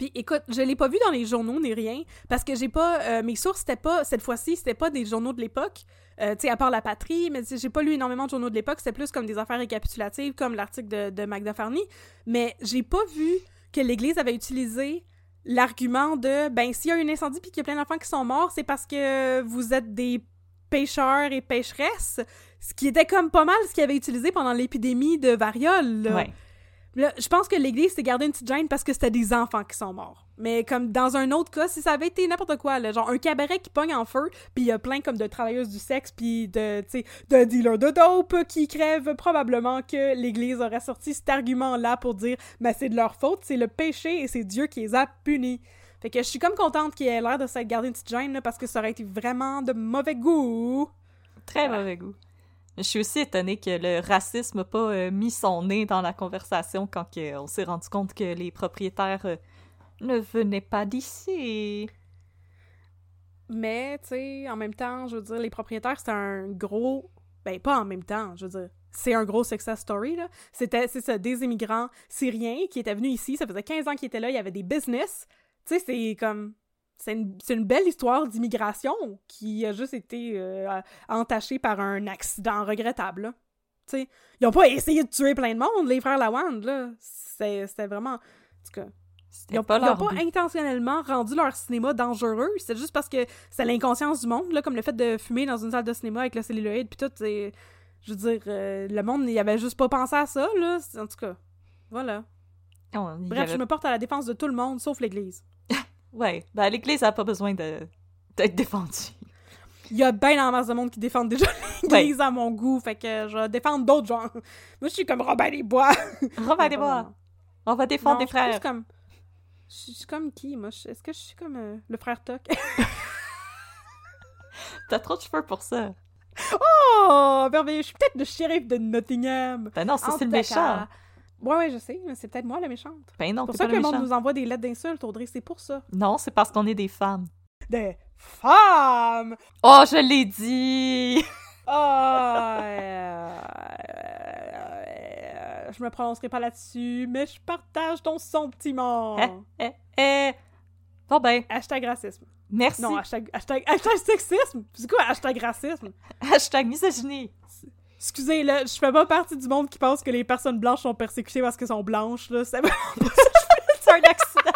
Puis écoute, je l'ai pas vu dans les journaux ni rien parce que j'ai pas euh, mes sources c'était pas cette fois-ci, c'était pas des journaux de l'époque. Euh, tu sais à part la patrie, mais j'ai pas lu énormément de journaux de l'époque, c'était plus comme des affaires récapitulatives comme l'article de, de Magda Farney, mais j'ai pas vu que l'église avait utilisé l'argument de ben s'il y a un incendie puis qu'il y a plein d'enfants qui sont morts, c'est parce que vous êtes des pêcheurs et pêcheresses, ce qui était comme pas mal ce qu'ils avaient utilisé pendant l'épidémie de variole. Je pense que l'Église s'est gardé une petite gêne parce que c'était des enfants qui sont morts. Mais comme dans un autre cas, si ça avait été n'importe quoi, genre un cabaret qui pogne en feu, puis il y a plein comme de travailleuses du sexe, puis de, de dealers de dope qui crèvent, probablement que l'Église aurait sorti cet argument-là pour dire « Mais c'est de leur faute, c'est le péché et c'est Dieu qui les a punis. » Fait que je suis comme contente qu'il ait l'air de s'être gardé une petite gêne, parce que ça aurait été vraiment de mauvais goût. Très mauvais goût. Je suis aussi étonnée que le racisme n'a pas euh, mis son nez dans la conversation quand on s'est rendu compte que les propriétaires euh, ne venaient pas d'ici. Mais, tu sais, en même temps, je veux dire, les propriétaires, c'est un gros... Ben, pas en même temps, je veux dire. C'est un gros success story, là. C'était, c'est ça, des immigrants syriens qui étaient venus ici. Ça faisait 15 ans qu'ils étaient là. Il y avait des business. Tu sais, c'est comme c'est une, belle histoire d'immigration qui a juste été euh, entachée par un accident regrettable. T'sais, ils ont pas essayé de tuer plein de monde, les frères Lawand, là. C'était vraiment... En tout cas... Ils n'ont pas, pas intentionnellement rendu leur cinéma dangereux, c'est juste parce que c'est l'inconscience du monde, là, comme le fait de fumer dans une salle de cinéma avec le celluloïde, puis tout, je veux dire, euh, le monde, il avait juste pas pensé à ça, là, en tout cas, voilà. Bref, je me porte à la défense de tout le monde, sauf l'Église. Ouais, ben l'Église a pas besoin de d'être défendue. Il y a bien la masse de monde qui défendent déjà l'Église à mon goût, fait que je vais défendre d'autres gens. Moi, je suis comme Robin des Bois. Robin des Bois. On va défendre des frères. Je suis comme... Je suis comme qui, moi? Est-ce que je suis comme euh, le frère Toc? T'as trop de cheveux pour ça. Oh! Merveilleux! Je suis peut-être le shérif de Nottingham. Ben non, c'est le méchant. Ouais, ouais, je sais, mais c'est peut-être moi la méchante. Ben non, C'est pour ça que le monde nous envoie des lettres d'insultes, Audrey, c'est pour ça. Non, c'est parce qu'on est des femmes. Des femmes! Oh, je l'ai dit! oh, je me prononcerai pas là-dessus, mais je partage ton sentiment. Eh, eh, eh. Bon ben. Hashtag racisme. Merci. Non, hashtag, hashtag, hashtag sexisme. C'est quoi hashtag racisme? Hashtag misogynie. Excusez, là, je fais pas partie du monde qui pense que les personnes blanches sont persécutées parce qu'elles sont blanches, là. C'est un accident.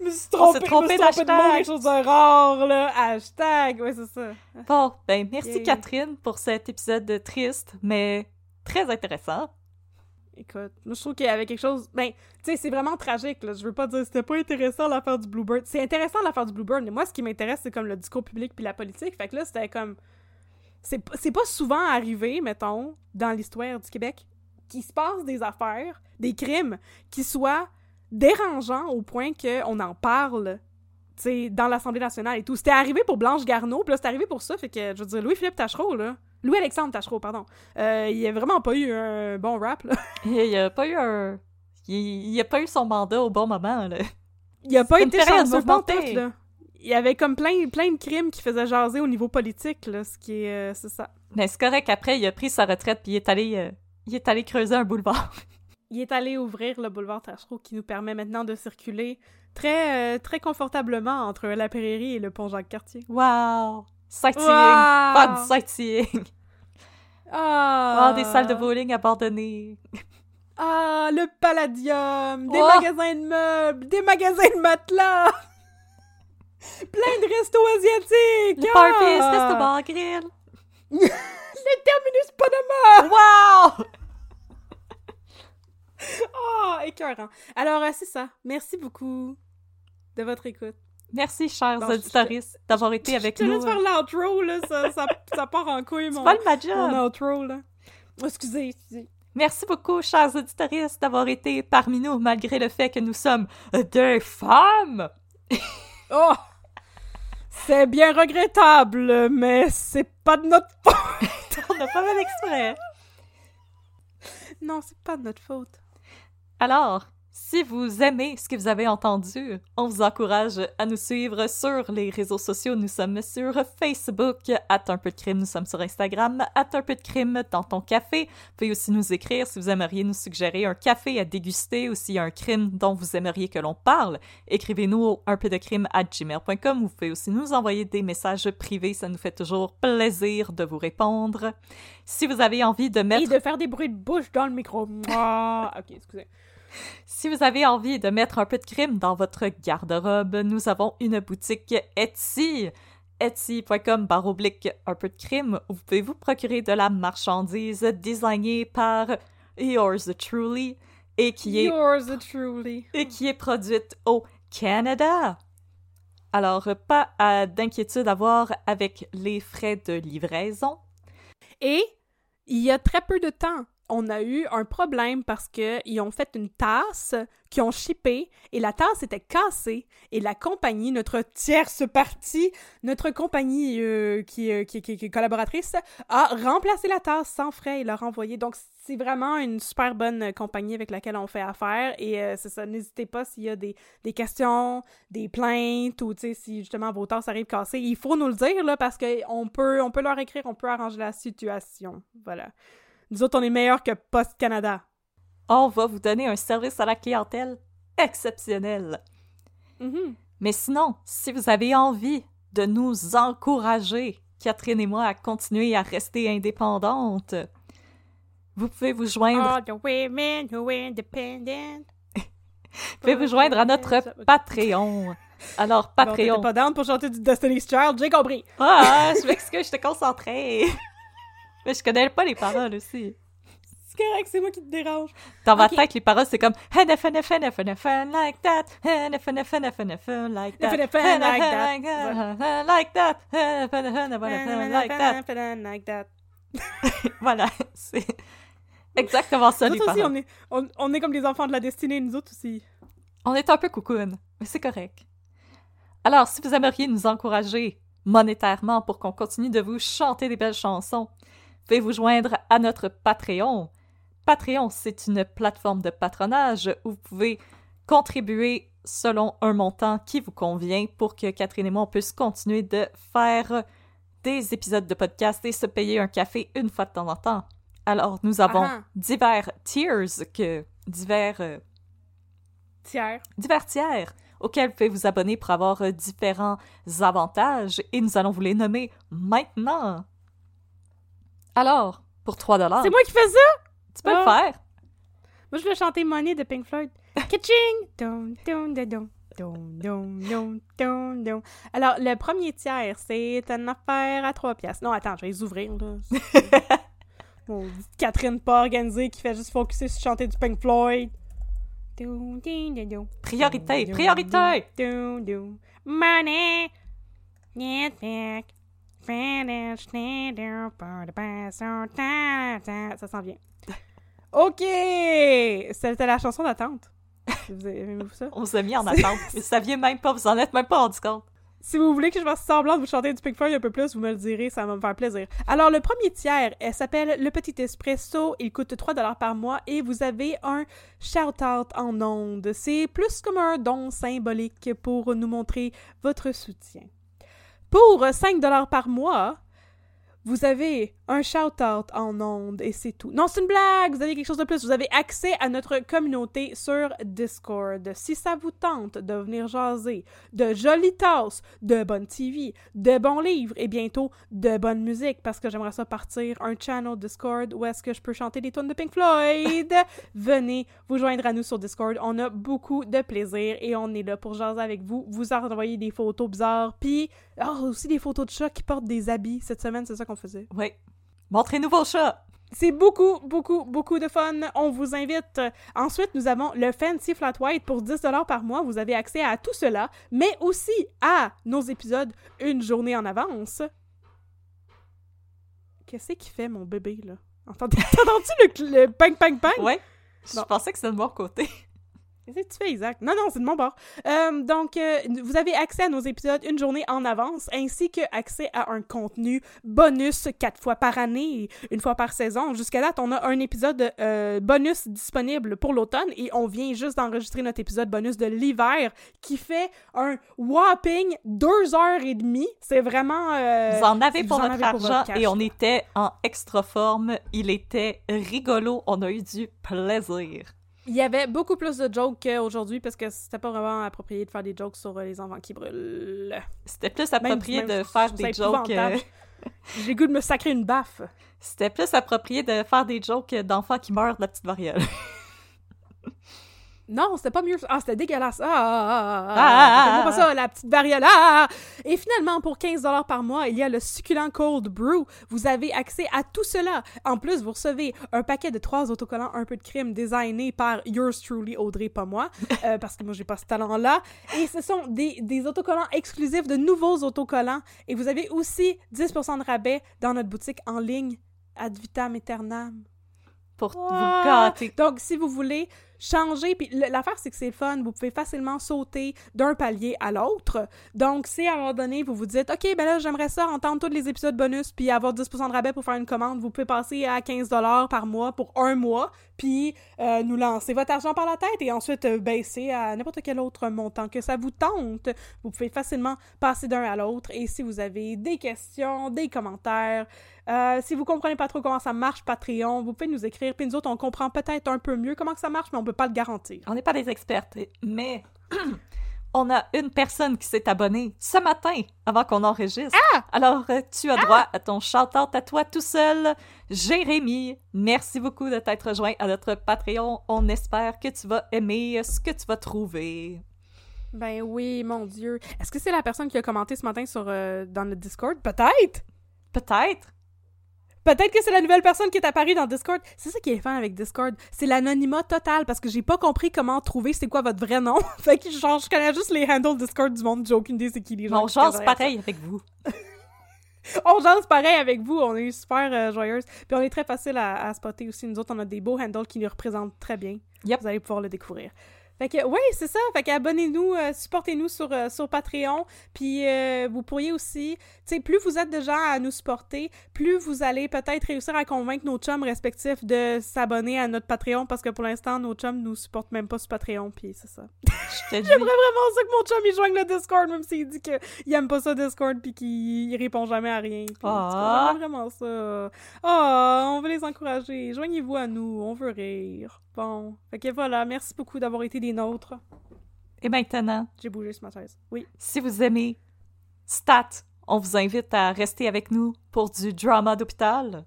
je me suis trompée, trompé je me suis trompé de quelque chose de rare, là. Hashtag, ouais, c'est ça. Bon, ben, merci Catherine pour cet épisode triste, mais très intéressant. Écoute, moi, je trouve qu'il y avait quelque chose... Ben, tu sais, c'est vraiment tragique, là. Je veux pas dire c'était pas intéressant l'affaire du Bluebird. C'est intéressant l'affaire du Bluebird, mais moi, ce qui m'intéresse, c'est comme le discours public puis la politique. Fait que là, c'était comme c'est pas souvent arrivé, mettons, dans l'histoire du Québec, qu'il se passe des affaires, des crimes, qui soient dérangeants au point qu'on en parle, tu sais, dans l'Assemblée nationale et tout. C'était arrivé pour Blanche Garneau, puis là, c'est arrivé pour ça, fait que, je veux dire, Louis-Philippe Tachereau, là, Louis-Alexandre Tachereau, pardon, euh, il a vraiment pas eu un bon rap, là. il a pas eu un... Il, a pas eu son mandat au bon moment, là. Il a pas été chanceux tout, là il y avait comme plein, plein de crimes qui faisaient jaser au niveau politique, là, ce qui est... Euh, c'est ça. Mais c'est correct, après, il a pris sa retraite, puis il est allé, euh, il est allé creuser un boulevard. il est allé ouvrir le boulevard Tachereau, qui nous permet maintenant de circuler très, euh, très confortablement entre la Prairie et le pont Jacques-Cartier. Wow! Sightseeing! Wow! Fun sightseeing! Ah! Oh, des salles de bowling abandonnées! Ah, le Palladium! Des magasins de meubles! Des magasins de matelas! Plein de restos asiatiques! Le ah! Resto Bar Grill! le Terminus Panama! Wow! oh, écœurant. Alors, euh, c'est ça. Merci beaucoup de votre écoute. Merci, chers auditeurs, d'avoir été avec nous. Je te laisse faire l'outro, là. Ça, ça, ça, part en couille, mon, pas le ma job. mon outro, là. Oh, excusez, excusez. Merci beaucoup, chers auditeurs, d'avoir été parmi nous, malgré le fait que nous sommes deux femmes. oh! C'est bien regrettable, mais c'est pas de notre faute. On n'a pas fait exprès. Non, c'est pas de notre faute. Alors, si vous aimez ce que vous avez entendu, on vous encourage à nous suivre sur les réseaux sociaux. Nous sommes sur Facebook, à un peu de crime. Nous sommes sur Instagram, à un peu de crime dans ton café. Vous pouvez aussi nous écrire si vous aimeriez nous suggérer un café à déguster ou s'il y a un crime dont vous aimeriez que l'on parle. Écrivez-nous au un peu de crime à gmail.com. Vous pouvez aussi nous envoyer des messages privés. Ça nous fait toujours plaisir de vous répondre. Si vous avez envie de mettre... Et de faire des bruits de bouche dans le micro. ok, excusez. Si vous avez envie de mettre un peu de crime dans votre garde-robe, nous avons une boutique Etsy etsy.com baroblique un peu de crime où vous pouvez vous procurer de la marchandise designée par yours truly et qui est Yours truly. et qui est produite au Canada. Alors, pas à- d'inquiétude à avoir avec les frais de livraison. Et il y a très peu de temps, on a eu un problème parce que ils ont fait une tasse qu'ils ont shippée et la tasse était cassée et la compagnie, notre tierce partie, notre compagnie euh, qui, euh, qui, qui- est collaboratrice, a remplacé la tasse sans frais et l'a renvoyée. Donc c'est vraiment une super bonne compagnie avec laquelle on fait affaire et euh, c'est ça, n'hésitez pas s'il y a des, des questions, des plaintes ou si justement vos tasses arrivent cassées, il faut nous le dire là parce que on peut on peut leur écrire, on peut arranger la situation. Voilà. Nous autres on est meilleurs que Post Canada. On va vous donner un service à la clientèle exceptionnel. Mhm. Mais sinon, si vous avez envie de nous encourager, Catherine et moi, à continuer à rester indépendantes, vous pouvez vous joindre, All the women who are independent. vous pouvez vous joindre à notre Patreon. Alors, Bon, Patreon. pas down pour chanter du Destiny's Child, j'ai compris. Ah, je m'excuse, je te concentrée. Mais je connais pas les paroles aussi. C'est correct, c'est moi qui te dérange. Dans ma tête, les paroles, c'est comme like that. Like that. Like that. Like that. Voilà, c'est exactement ça, Nous les aussi, paroles. on est, on, on est comme les enfants de la destinée, nous autres aussi. On est un peu coucoune, mais c'est correct. Alors, si vous aimeriez nous encourager monétairement pour qu'on continue de vous chanter des belles chansons, veuillez vous joindre à notre Patreon. Patreon, c'est une plateforme de patronage où vous pouvez contribuer selon un montant qui vous convient pour que Catherine et moi on puisse continuer de faire des épisodes de podcast et se payer un café une fois de temps en temps. Alors, nous avons Ah. divers tiers que divers euh, Tiers. divers tiers auxquels vous pouvez vous abonner pour avoir euh, différents avantages et nous allons vous les nommer maintenant. Alors, pour 3 dollars, C'est moi qui fais ça? tu peux le Ah. faire. Moi, je voulais chanter Money de Pink Floyd. Kitching! Alors, le premier tiers, c'est une affaire à trois piastres. Non, attends, je vais les ouvrir, là. Bon, Catherine pas organisée qui fait juste focuser sur chanter du Pink Floyd. Priorité, priorité! Money! Ça s'en vient. OK! C'était la chanson d'attente. Vous avez aimez-vous ça? On a mis en attente. Vous saviez même pas, vous en êtes même pas rendu compte. Si vous voulez que je fasse semblant de vous chanter du Pink Floyd un peu plus, vous me le direz, ça va me faire plaisir. Alors, le premier tiers, elle s'appelle Le Petit Espresso. Il coûte 3 par mois et vous avez un shout-out en ondes. C'est plus comme un don symbolique pour nous montrer votre soutien. Pour 5 par mois, vous avez un shout-out en ondes et c'est tout. Non, c'est une blague! Vous avez quelque chose de plus. Vous avez accès à notre communauté sur Discord. Si ça vous tente de venir jaser de jolies tasses, de bonnes TV, de bons livres et bientôt de bonne musique parce que j'aimerais ça partir un channel Discord où est-ce que je peux chanter des tunes de Pink Floyd. Venez vous joindre à nous sur Discord. On a beaucoup de plaisir et on est là pour jaser avec vous, vous envoyer des photos bizarres puis ah, aussi des photos de chats qui portent des habits. Cette semaine, c'est ça qu'on faisait? Oui. Montrez-nous vos chats! C'est beaucoup, beaucoup, beaucoup de fun. On vous invite. Ensuite, nous avons le Fancy Flat White pour 10 par mois. Vous avez accès à tout cela, mais aussi à nos épisodes une journée en avance. Qu'est-ce qui fait mon bébé, là? Entendez- T'entends-tu le, le bang, bang, bang? Ouais. Je pensais que c'était de mon côté. Qu'est-ce que tu fais, Isaac? Non, non, c'est de mon bord. Euh, donc, euh, vous avez accès à nos épisodes une journée en avance, ainsi que accès à un contenu bonus quatre fois par année, une fois par saison. Jusqu'à date, on a un épisode euh, bonus disponible pour l'automne et on vient juste d'enregistrer notre épisode bonus de l'hiver qui fait un whopping deux heures et demie. C'est vraiment... euh, Vous en avez pour en votre avez pour argent votre et on était en extra forme. Il était rigolo. On a eu du plaisir. Il y avait beaucoup plus de jokes qu'aujourd'hui parce que c'était pas vraiment approprié de faire des jokes sur euh, les enfants qui brûlent. C'était plus approprié même, de faire des jokes. euh. J'ai goût de me sacrer une baffe. C'était plus approprié de faire des jokes d'enfants qui meurent de la petite variole. Non, c'était pas mieux. Ah, c'était dégueulasse. Ah, ah, ah, ah, Ah, ah, pas ah, ça, la petite variole. Ah, ah. Et finalement, pour 15 par mois, il y a le succulent Cold Brew. Vous avez accès à tout cela. En plus, vous recevez un paquet de trois autocollants un peu de crime designés par yours truly, Audrey, pas moi, euh, parce que moi, j'ai pas ce talent-là. Et ce sont des, des autocollants exclusifs, de nouveaux autocollants. Et vous avez aussi 10% de rabais dans notre boutique en ligne, ad vitam aeternam. Pour vous Ah! gâter. Donc, si vous voulez changer, puis l'affaire, c'est que c'est fun, vous pouvez facilement sauter d'un palier à l'autre. Donc, si à un moment donné, vous vous dites, OK, ben là, j'aimerais ça entendre tous les épisodes bonus, puis avoir 10% de rabais pour faire une commande, vous pouvez passer à 15 par mois pour un mois, puis euh, nous lancer votre argent par la tête et ensuite euh, baisser à n'importe quel autre montant que ça vous tente. Vous pouvez facilement passer d'un à l'autre. Et si vous avez des questions, des commentaires, euh, si vous comprenez pas trop comment ça marche, Patreon, vous pouvez nous écrire. Puis nous autres, on comprend peut-être un peu mieux comment que ça marche, mais on peut pas le garantir. On n'est pas des expertes, mais on a une personne qui s'est abonnée ce matin avant qu'on enregistre. Ah! Alors, euh, tu as droit à ton shout-out à toi tout seul. Jérémy, merci beaucoup de t'être rejoint à notre Patreon. On espère que tu vas aimer ce que tu vas trouver. Ben oui, mon Dieu. Est-ce que c'est la personne qui a commenté ce matin sur euh, dans le Discord? Peut-être! Peut-être. Peut-être que c'est la nouvelle personne qui est apparue dans Discord. C'est ça qui est fun avec Discord. C'est l'anonymat total parce que j'ai pas compris comment trouver c'est quoi votre vrai nom. fait que genre, je connais juste les handles Discord du monde. J'ai aucune idée c'est qui les gens. On chance pareil avec vous. On jase pareil avec vous. On est super euh, joyeuses. Puis on est très facile à, à spotter aussi. Nous autres, on a des beaux handles qui nous représentent très bien. Yep. Vous allez pouvoir le découvrir. Fait que, oui, c'est ça. Fait que abonnez-nous, euh, supportez-nous sur, euh, sur Patreon. Puis euh, vous pourriez aussi, tu sais, plus vous êtes de gens à nous supporter, plus vous allez peut-être réussir à convaincre nos chums respectifs de s'abonner à notre Patreon parce que pour l'instant, nos chums nous supportent même pas sur Patreon. Puis c'est ça. J'aimerais vraiment ça que mon chum il joigne le Discord, même s'il dit qu'il aime pas ça Discord puis qu'il il répond jamais à rien. J'aimerais vraiment ça. Ah, on veut les encourager. Joignez-vous à nous, on veut rire. Bon. Fait que voilà, merci beaucoup d'avoir été des nôtres. Et maintenant, J'ai bougé sur ma chaise. Oui. si vous aimez Stat, on vous invite à rester avec nous pour du drama d'hôpital.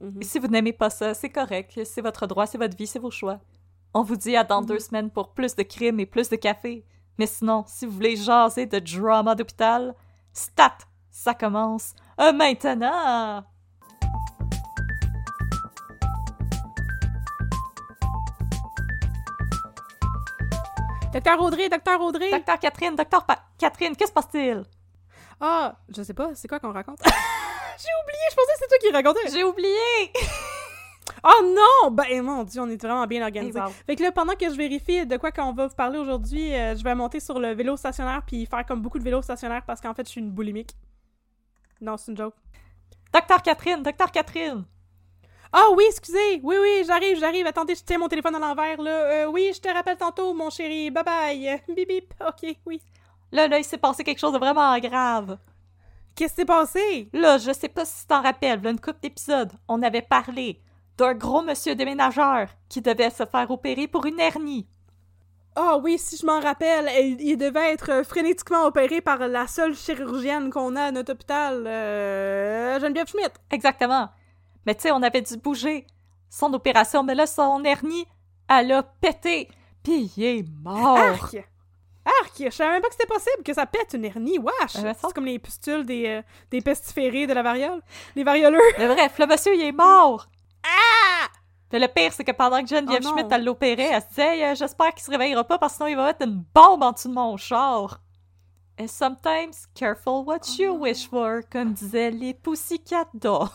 Mhm. Et si vous n'aimez pas ça, c'est correct. C'est votre droit, c'est votre vie, c'est vos choix. On vous dit à dans deux semaines pour plus de crimes et plus de café. Mais sinon, si vous voulez jaser de drama d'hôpital, Stat, ça commence euh, maintenant! Docteur Audrey, Docteur Audrey! Docteur Catherine, Docteur Pa- Catherine, qu'est-ce qui se passe-t-il? Ah, je sais pas, c'est quoi qu'on raconte? J'ai oublié, je pensais que c'est toi qui racontais! J'ai oublié! Oh non! Ben mon dieu, on est vraiment bien organisé. Wow. Fait que là, pendant que je vérifie de quoi qu'on va vous parler aujourd'hui, euh, je vais monter sur le vélo stationnaire puis faire comme beaucoup de vélos stationnaires parce qu'en fait, je suis une boulimique. Non, c'est une joke. Docteur Catherine, Docteur Catherine! Ah oui, excusez! Oui, oui, j'arrive, j'arrive. Attendez, je tiens mon téléphone à l'envers, là. Euh, oui, je te rappelle tantôt, mon chéri. Bye bye. Bip bip. Ok, oui. Là, là, il s'est passé quelque chose de vraiment grave. Qu'est-ce qui s'est passé? Là, je sais pas si tu t'en rappelles, là, une couple d'épisodes, on avait parlé d'un gros monsieur déménageur qui devait se faire opérer pour une hernie. Ah oui, si je m'en rappelle, il, il devait être frénétiquement opéré par la seule chirurgienne qu'on a à notre hôpital, euh, Geneviève Schmidt. Exactement. Mais tu sais, on avait dû bouger son opération, mais là, son hernie, elle a pété. Puis il est mort. Arc! Arc! Je savais même pas que c'était possible que ça pète une hernie. Wesh! Euh, ça- C'est comme les pustules des, euh, des pestiférés de la variole. Les varioleux. Mais bref, le monsieur, il est mort. Ah! Mais le pire, c'est que pendant que Geneviève Oh. Schmidt, elle l'opérait, elle se disait, Hey, euh, j'espère qu'il se réveillera pas parce que sinon il va mettre une bombe en dessous de mon char. And sometimes, careful what you Oh wish for, comme disaient les Pussycat Dolls.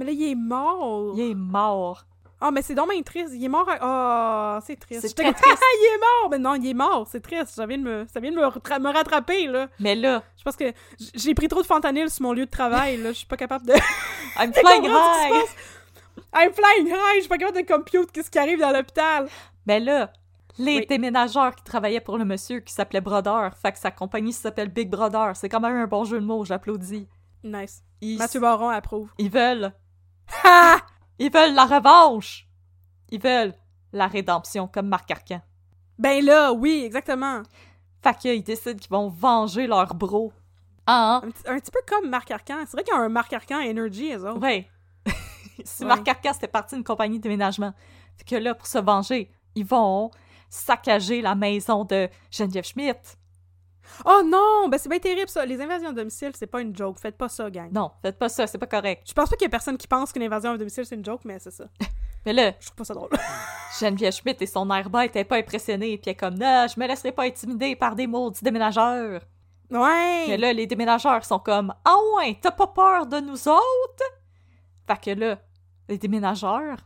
Mais là, il est mort. Il est mort. Ah, mais c'est dommage triste. Il est mort. à- Ah, c'est triste. C'est très triste. Il est mort! Mais non, il est mort. C'est triste. Ça vient de me, ça vient de me, me rattraper, là. Mais là, Je pense que j'ai pris trop de fentanyl sur mon lieu de travail, là. Je suis pas capable de. I'm flying high. I'm flying high! Je suis pas capable de compute qu'est-ce qui arrive dans l'hôpital. Mais là, les Oui. déménageurs qui travaillaient pour le monsieur qui s'appelait Brother, fait que sa compagnie s'appelle Big Brother, c'est quand même un bon jeu de mots, j'applaudis. Nice. Ils, Mathieu Baron approuve. ils veulent, Ha! ils veulent la revanche. Ils veulent la rédemption, comme Marc Arcan. Ben là, oui, exactement. Fait qu'ils décident qu'ils vont venger leur bro. Ah, Un, petit- un petit peu comme Marc Arcan. C'est vrai qu'il y a un Marc Arcan Energy, eux autres. ouais. si Ouais. Marc Arcan c'était parti d'une compagnie de déménagement, fait que là, pour se venger, ils vont saccager la maison de Geneviève Schmidt. Oh non! Ben c'est bien terrible ça. Les invasions à domicile, c'est pas une joke. Faites pas ça, gang. Non, faites pas ça, c'est pas correct. Je pense pas qu'il y a personne qui pense qu'une invasion à domicile, c'est une joke, mais c'est ça. Mais là, Je trouve pas ça drôle. Geneviève Schmidt et son air étaient pas impressionnés, puis elle est comme, non, je me laisserai pas intimider par des maudits déménageurs. ouais! Mais là, les déménageurs sont comme, ah ouais, t'as pas peur de nous autres? Fait que là, les déménageurs,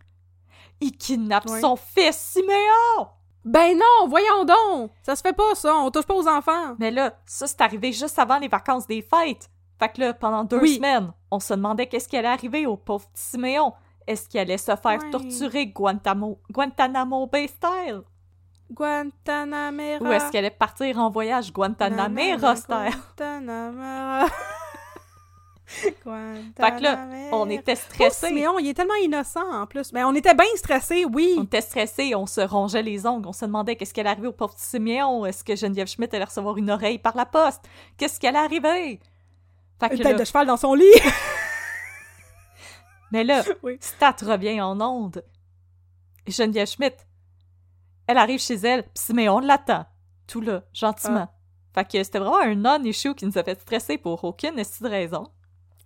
ils kidnappent Ouais. son fils Siméon! Ben non, voyons donc! Ça se fait pas, ça. On touche pas aux enfants. Mais là, ça, c'est arrivé juste avant les vacances des fêtes. Fait que là, pendant deux Oui. semaines, on se demandait qu'est-ce qui allait arriver au pauvre petit Siméon. Est-ce qu'il allait se faire Ouais. torturer Guantanamo, Guantanamo Bay style? Guantanamera. Ou est-ce qu'il allait partir en voyage Guantanamera style? Guantanamera. Fait que là, on était stressés. Mais il est tellement innocent en plus. Mais on était bien stressés, oui. On était stressés, on se rongeait les ongles, on se demandait qu'est-ce qui allait arriver au pauvre Siméon? Est-ce que Geneviève Schmidt allait recevoir une oreille par la poste? Qu'est-ce qui allait arriver? Fait que Une tête là- de cheval dans son lit. mais là, Oui. Stat revient en onde. Geneviève Schmidt, elle arrive chez elle, pis Siméon l'attend. Tout là, gentiment. Ah. Fait que c'était vraiment un non-issue qui nous a fait stresser pour aucune de raison.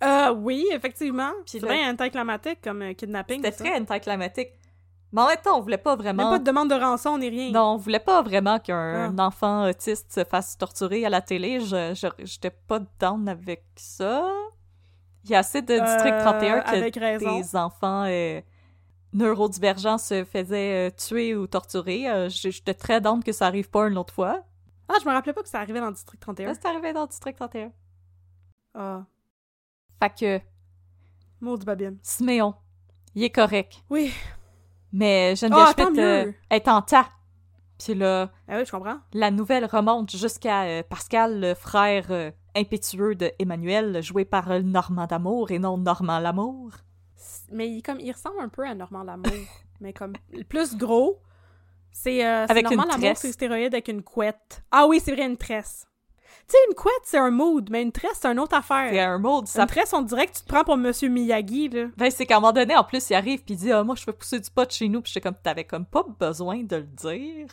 Euh, oui, effectivement. Puis C'est vrai, anticlimatique comme euh, kidnapping. C'était c'est très ça. anticlimatique. Mais en même temps, on voulait pas Même vraiment... pas de demande de rançon ni rien. Non, on voulait pas vraiment qu'un Ah. enfant autiste se fasse torturer à la télé. Je, j'étais pas down avec ça. Il y a assez de District Euh, 31 que raison. des enfants euh, neurodivergents se faisaient euh, tuer ou torturer. J'étais très down que ça arrive pas une autre fois. Ah, je me rappelais pas que ça arrivait dans district 31. Là, c'est arrivé dans District 31. Ah, Fait que maudit babine. Siméon, il est correct. Oui. Mais Geneviève tant Schmidt euh, est en tas. Puis là, Ah oui, je comprends. La nouvelle remonte jusqu'à euh, Pascal, le frère euh, impétueux de Emmanuel, joué par euh, Normand d'Amour et non Normand Lamour. Mais il, comme, il ressemble un peu à Normand Lamour. mais comme plus gros. C'est euh, Normand Lamour, c'est stéroïde avec une couette. Ah oui, c'est vrai, une tresse. Tu sais, une couette, c'est un mood, mais une tresse, c'est une autre affaire. C'est un mot, ça Une tresse, on dirait que tu te prends pour Monsieur Miyagi, là. Ben, c'est qu'à un moment donné, en plus, il arrive puis il dit Ah, Moi, je fais pousser du pot chez nous. Puis j'étais comme T'avais comme pas besoin de le dire.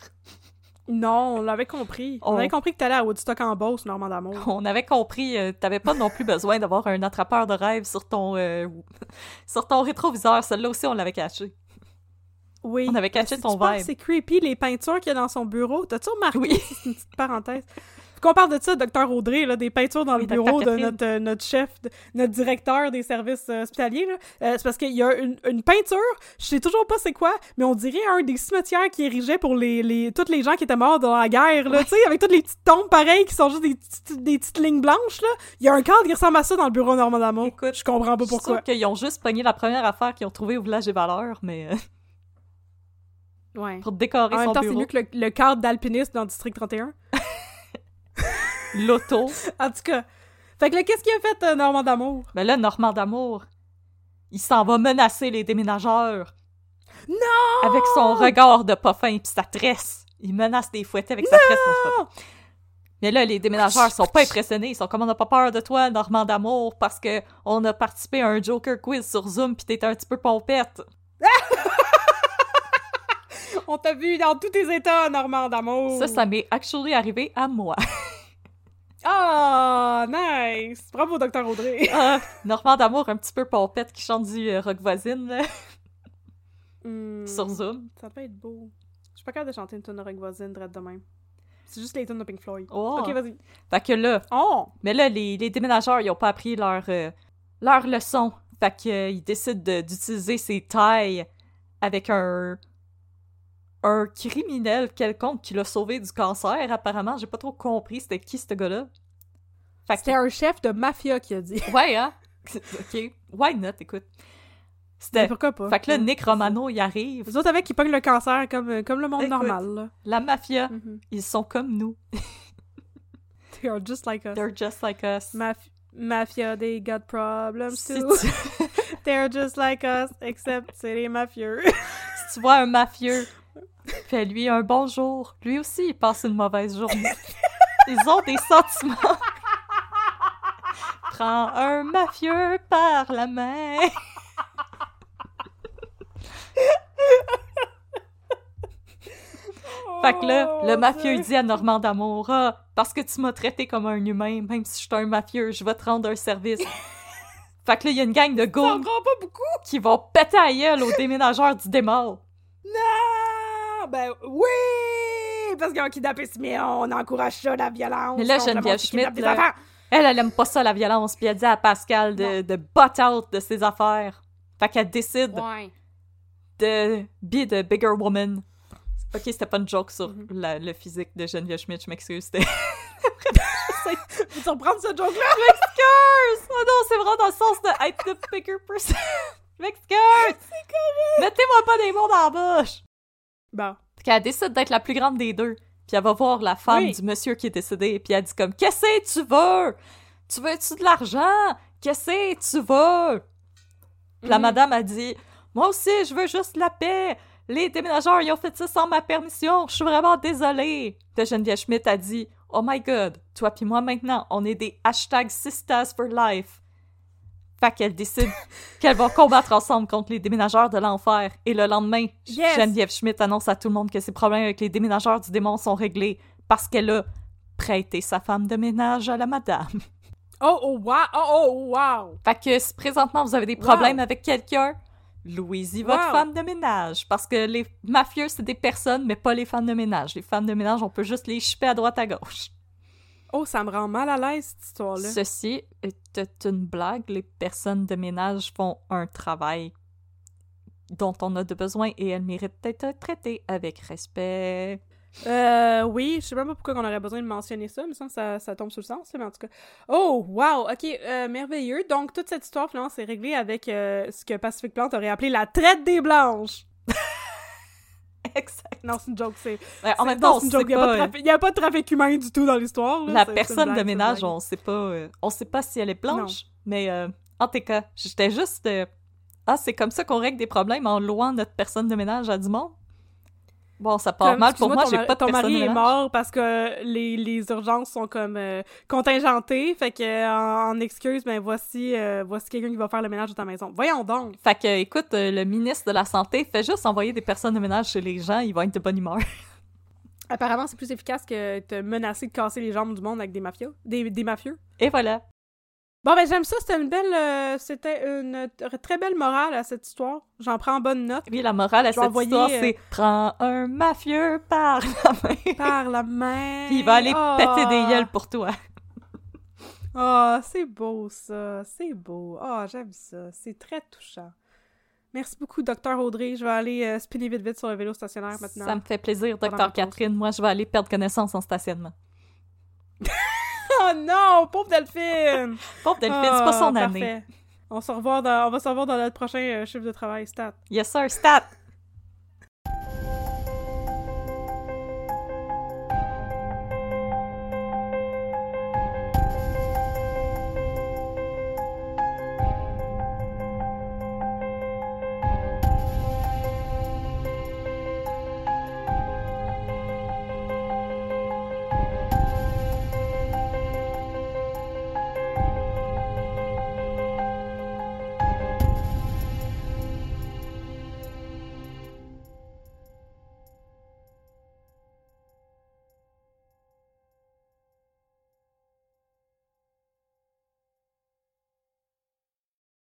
Non, on l'avait compris. On On- avait compris que t'allais à Woodstock en Beauce, Normand d'Amour. On avait compris, euh, t'avais pas non plus besoin d'avoir un attrapeur de rêve sur ton euh, sur ton rétroviseur. Celle-là aussi, on l'avait caché. Oui. On avait caché ton vibe. C'est creepy, les peintures qu'il y a dans son bureau? T'as-tu remarqué? Oui. C'est une petite parenthèse. Qu'on parle de ça, Docteur Audrey, là, des peintures dans le bureau de notre, euh, notre chef, de- notre directeur des services euh, hospitaliers. Euh, c'est parce qu'il y a une, une peinture, je sais toujours pas c'est quoi, mais on dirait un des cimetières qui érigeait pour les, les, tous les gens qui étaient morts dans la guerre, là, tu sais, avec toutes les petites tombes pareilles qui sont juste des, petites- des petites lignes blanches, là. Il y a un cadre qui ressemble à ça dans le bureau Normand d'Amour. Écoute, je comprends pas pourquoi. qu'ils ont juste pogné la première affaire qu'ils ont trouvée au village des valeurs, mais Ouais. pour décorer En même son temps, c'est mieux que le, le cadre d'alpiniste dans le district 31. L'auto. En tout cas. Fait que là, qu'est-ce qu'il a fait, euh, Normand d'Amour? Mais là, Normand d'Amour, il s'en va menacer les déménageurs. Non! Avec son regard de pas fin pis sa tresse. Il menace des fouettés avec sa tresse. non, pas. Mais là, les déménageurs sont pas impressionnés. Ils sont comme on n'a pas peur de toi, Normand d'amour, parce que on a participé à un Joker quiz sur Zoom pis t'étais un petit peu pompette. On t'a vu dans tous tes états, Normand d'amour. Ça, ça m'est actually arrivé à moi. Ah, nice! Bravo, Docteur Audrey. Ah, Normand d'amour, un petit peu pompette qui chante du euh, rock voisine, là, Hmm, sur Zoom. Ça doit être beau. Je suis pas capable de chanter une tonne de rock voisine drette de même. C'est juste les tunes de Pink Floyd. Oh. Ok, vas-y. Fait que là, Oh! Mais là, les, les déménageurs, ils ont pas appris leur, euh, leur leçon. Fait qu'ils décident de- d'utiliser ces tailles avec un un criminel quelconque qui l'a sauvé du cancer, apparemment. J'ai pas trop compris c'était qui, ce gars-là. Fait C'était un chef de mafia qui a dit. Ouais, hein? OK. Why not, écoute. C'était... pourquoi pas? Fait que là, Nick. Romano, il arrive. Les autres avec qui pognent le cancer comme, euh, comme le monde Écoute. normal, là. La mafia, Mhm. ils sont comme nous. They are just like us. They're just like us. Maf- mafia, they got problems Si too. tu, They're just like us, except c'est les mafieux. si tu vois un mafieux, fais-lui un bonjour. Lui aussi, il passe une mauvaise journée. Ils ont des sentiments. Prends un mafieux par la main. Fait que là, Oh, le mafieux dit à Normand d'amour, parce que tu m'as traité comme un humain, même si je suis un mafieux, je vais te rendre un service. fait que là, il y a une gang de goons pas beaucoup! qui vont péter à gueule aux déménageurs du démol. Non! Ben oui! Parce qu'ils ont kidnappé Siméon, on encourage ça, la violence. Mais là, Geneviève Schmidt, là. Elle, elle aime pas ça, la violence, puis elle dit à Pascal de, de butt out de ses affaires. Fait qu'elle décide Ouais. de be the bigger woman. Ok, c'était pas une joke sur Mhm. la- le physique de Geneviève Schmidt, je m'excuse. C'était... Faut-tu reprendre ce joke-là? m'excuse! Oh non, c'est vraiment dans le sens de être the bigger person. Je m'excuse! C'est correct! Mettez-moi pas des mots dans la bouche! Bon. Fait qu'elle décide d'être la plus grande des deux. Puis elle va voir la femme Oui. du monsieur qui est décédé. Puis elle dit comme, qu'est-ce que tu veux? Tu veux-tu de l'argent? Qu'est-ce que tu veux? Puis la Mhm. madame a dit, moi aussi, je veux juste la paix. Les déménageurs, ils ont fait ça sans ma permission. Je suis vraiment désolée. Puis Geneviève Schmidt a dit, oh my god, toi puis moi maintenant, on est des hashtag sisters for life. Fait qu'elle décide qu'elles vont combattre ensemble contre les déménageurs de l'enfer. Et le lendemain, Yes! Geneviève Schmidt annonce à tout le monde que ses problèmes avec les déménageurs du démon sont réglés parce qu'elle a prêté sa femme de ménage à la madame. Oh, oh, wow! Oh, oh, wow! Fait que si présentement vous avez des Wow. problèmes avec quelqu'un, Louisie, votre femme de ménage. Parce que les mafieux, c'est des personnes, mais pas les femmes de ménage. Les femmes de ménage, on peut juste les chipper à droite à gauche. Oh, ça me rend mal à l'aise, cette histoire-là. Ceci est une blague. Les personnes de ménage font un travail dont on a de besoin et elles méritent d'être traitées avec respect. Euh, oui, je sais même pas pourquoi on aurait besoin de mentionner ça, mais ça, ça, ça tombe sur le sens, mais en tout cas. Oh, wow! Ok, euh, merveilleux. Donc, toute cette histoire, finalement, c'est réglé avec euh, ce que Pacific Plante aurait appelé la traite des blanches. Exact. Non, c'est une joke, c'est... Ouais, en même temps, on sait pas de pas, trafic- il y a pas de trafic humain du tout dans l'histoire. la personne blague, de ménage, on sait pas, euh, on sait pas si elle est blanche, mais euh, en tout cas, j'étais juste, euh, ah, c'est comme ça qu'on règle des problèmes en louant notre personne de ménage à du monde. Bon, ça part Comme, mal pour moi, j'ai pas de Ton mari est mort parce que les, les urgences sont comme euh, contingentées, fait que en, en excuse, ben voici, euh, voici quelqu'un qui va faire le ménage de ta maison. Voyons donc! Fait que, écoute, euh, le ministre de la Santé fait juste envoyer des personnes de ménage chez les gens, ils vont être de bonne humeur. Apparemment, c'est plus efficace que te menacer de casser les jambes du monde avec des mafieux. Des, des mafieux. Et voilà. Bon, ben j'aime ça, c'était une belle... euh, c'était une très belle morale à cette histoire. J'en prends bonne note. Oui, la morale à cette envoyer, histoire, euh, c'est « Prends un mafieux par la main. Par la main! Il va aller Ah! péter des gueules pour toi. Ah, c'est beau ça, c'est beau. Ah, j'aime ça, c'est très touchant. Merci beaucoup, docteur Audrey. Je vais aller euh, spinner vite vite sur le vélo stationnaire maintenant. Ça me fait plaisir, docteur. Catherine. Moi, je vais aller perdre connaissance en stationnement. Oh non, pauvre Delphine! Pauvre Delphine, c'est pas Ah, son année. parfait. On, se revoit dans- on va se revoir dans notre prochain euh, chiffre de travail, stat. Yes, sir, stat!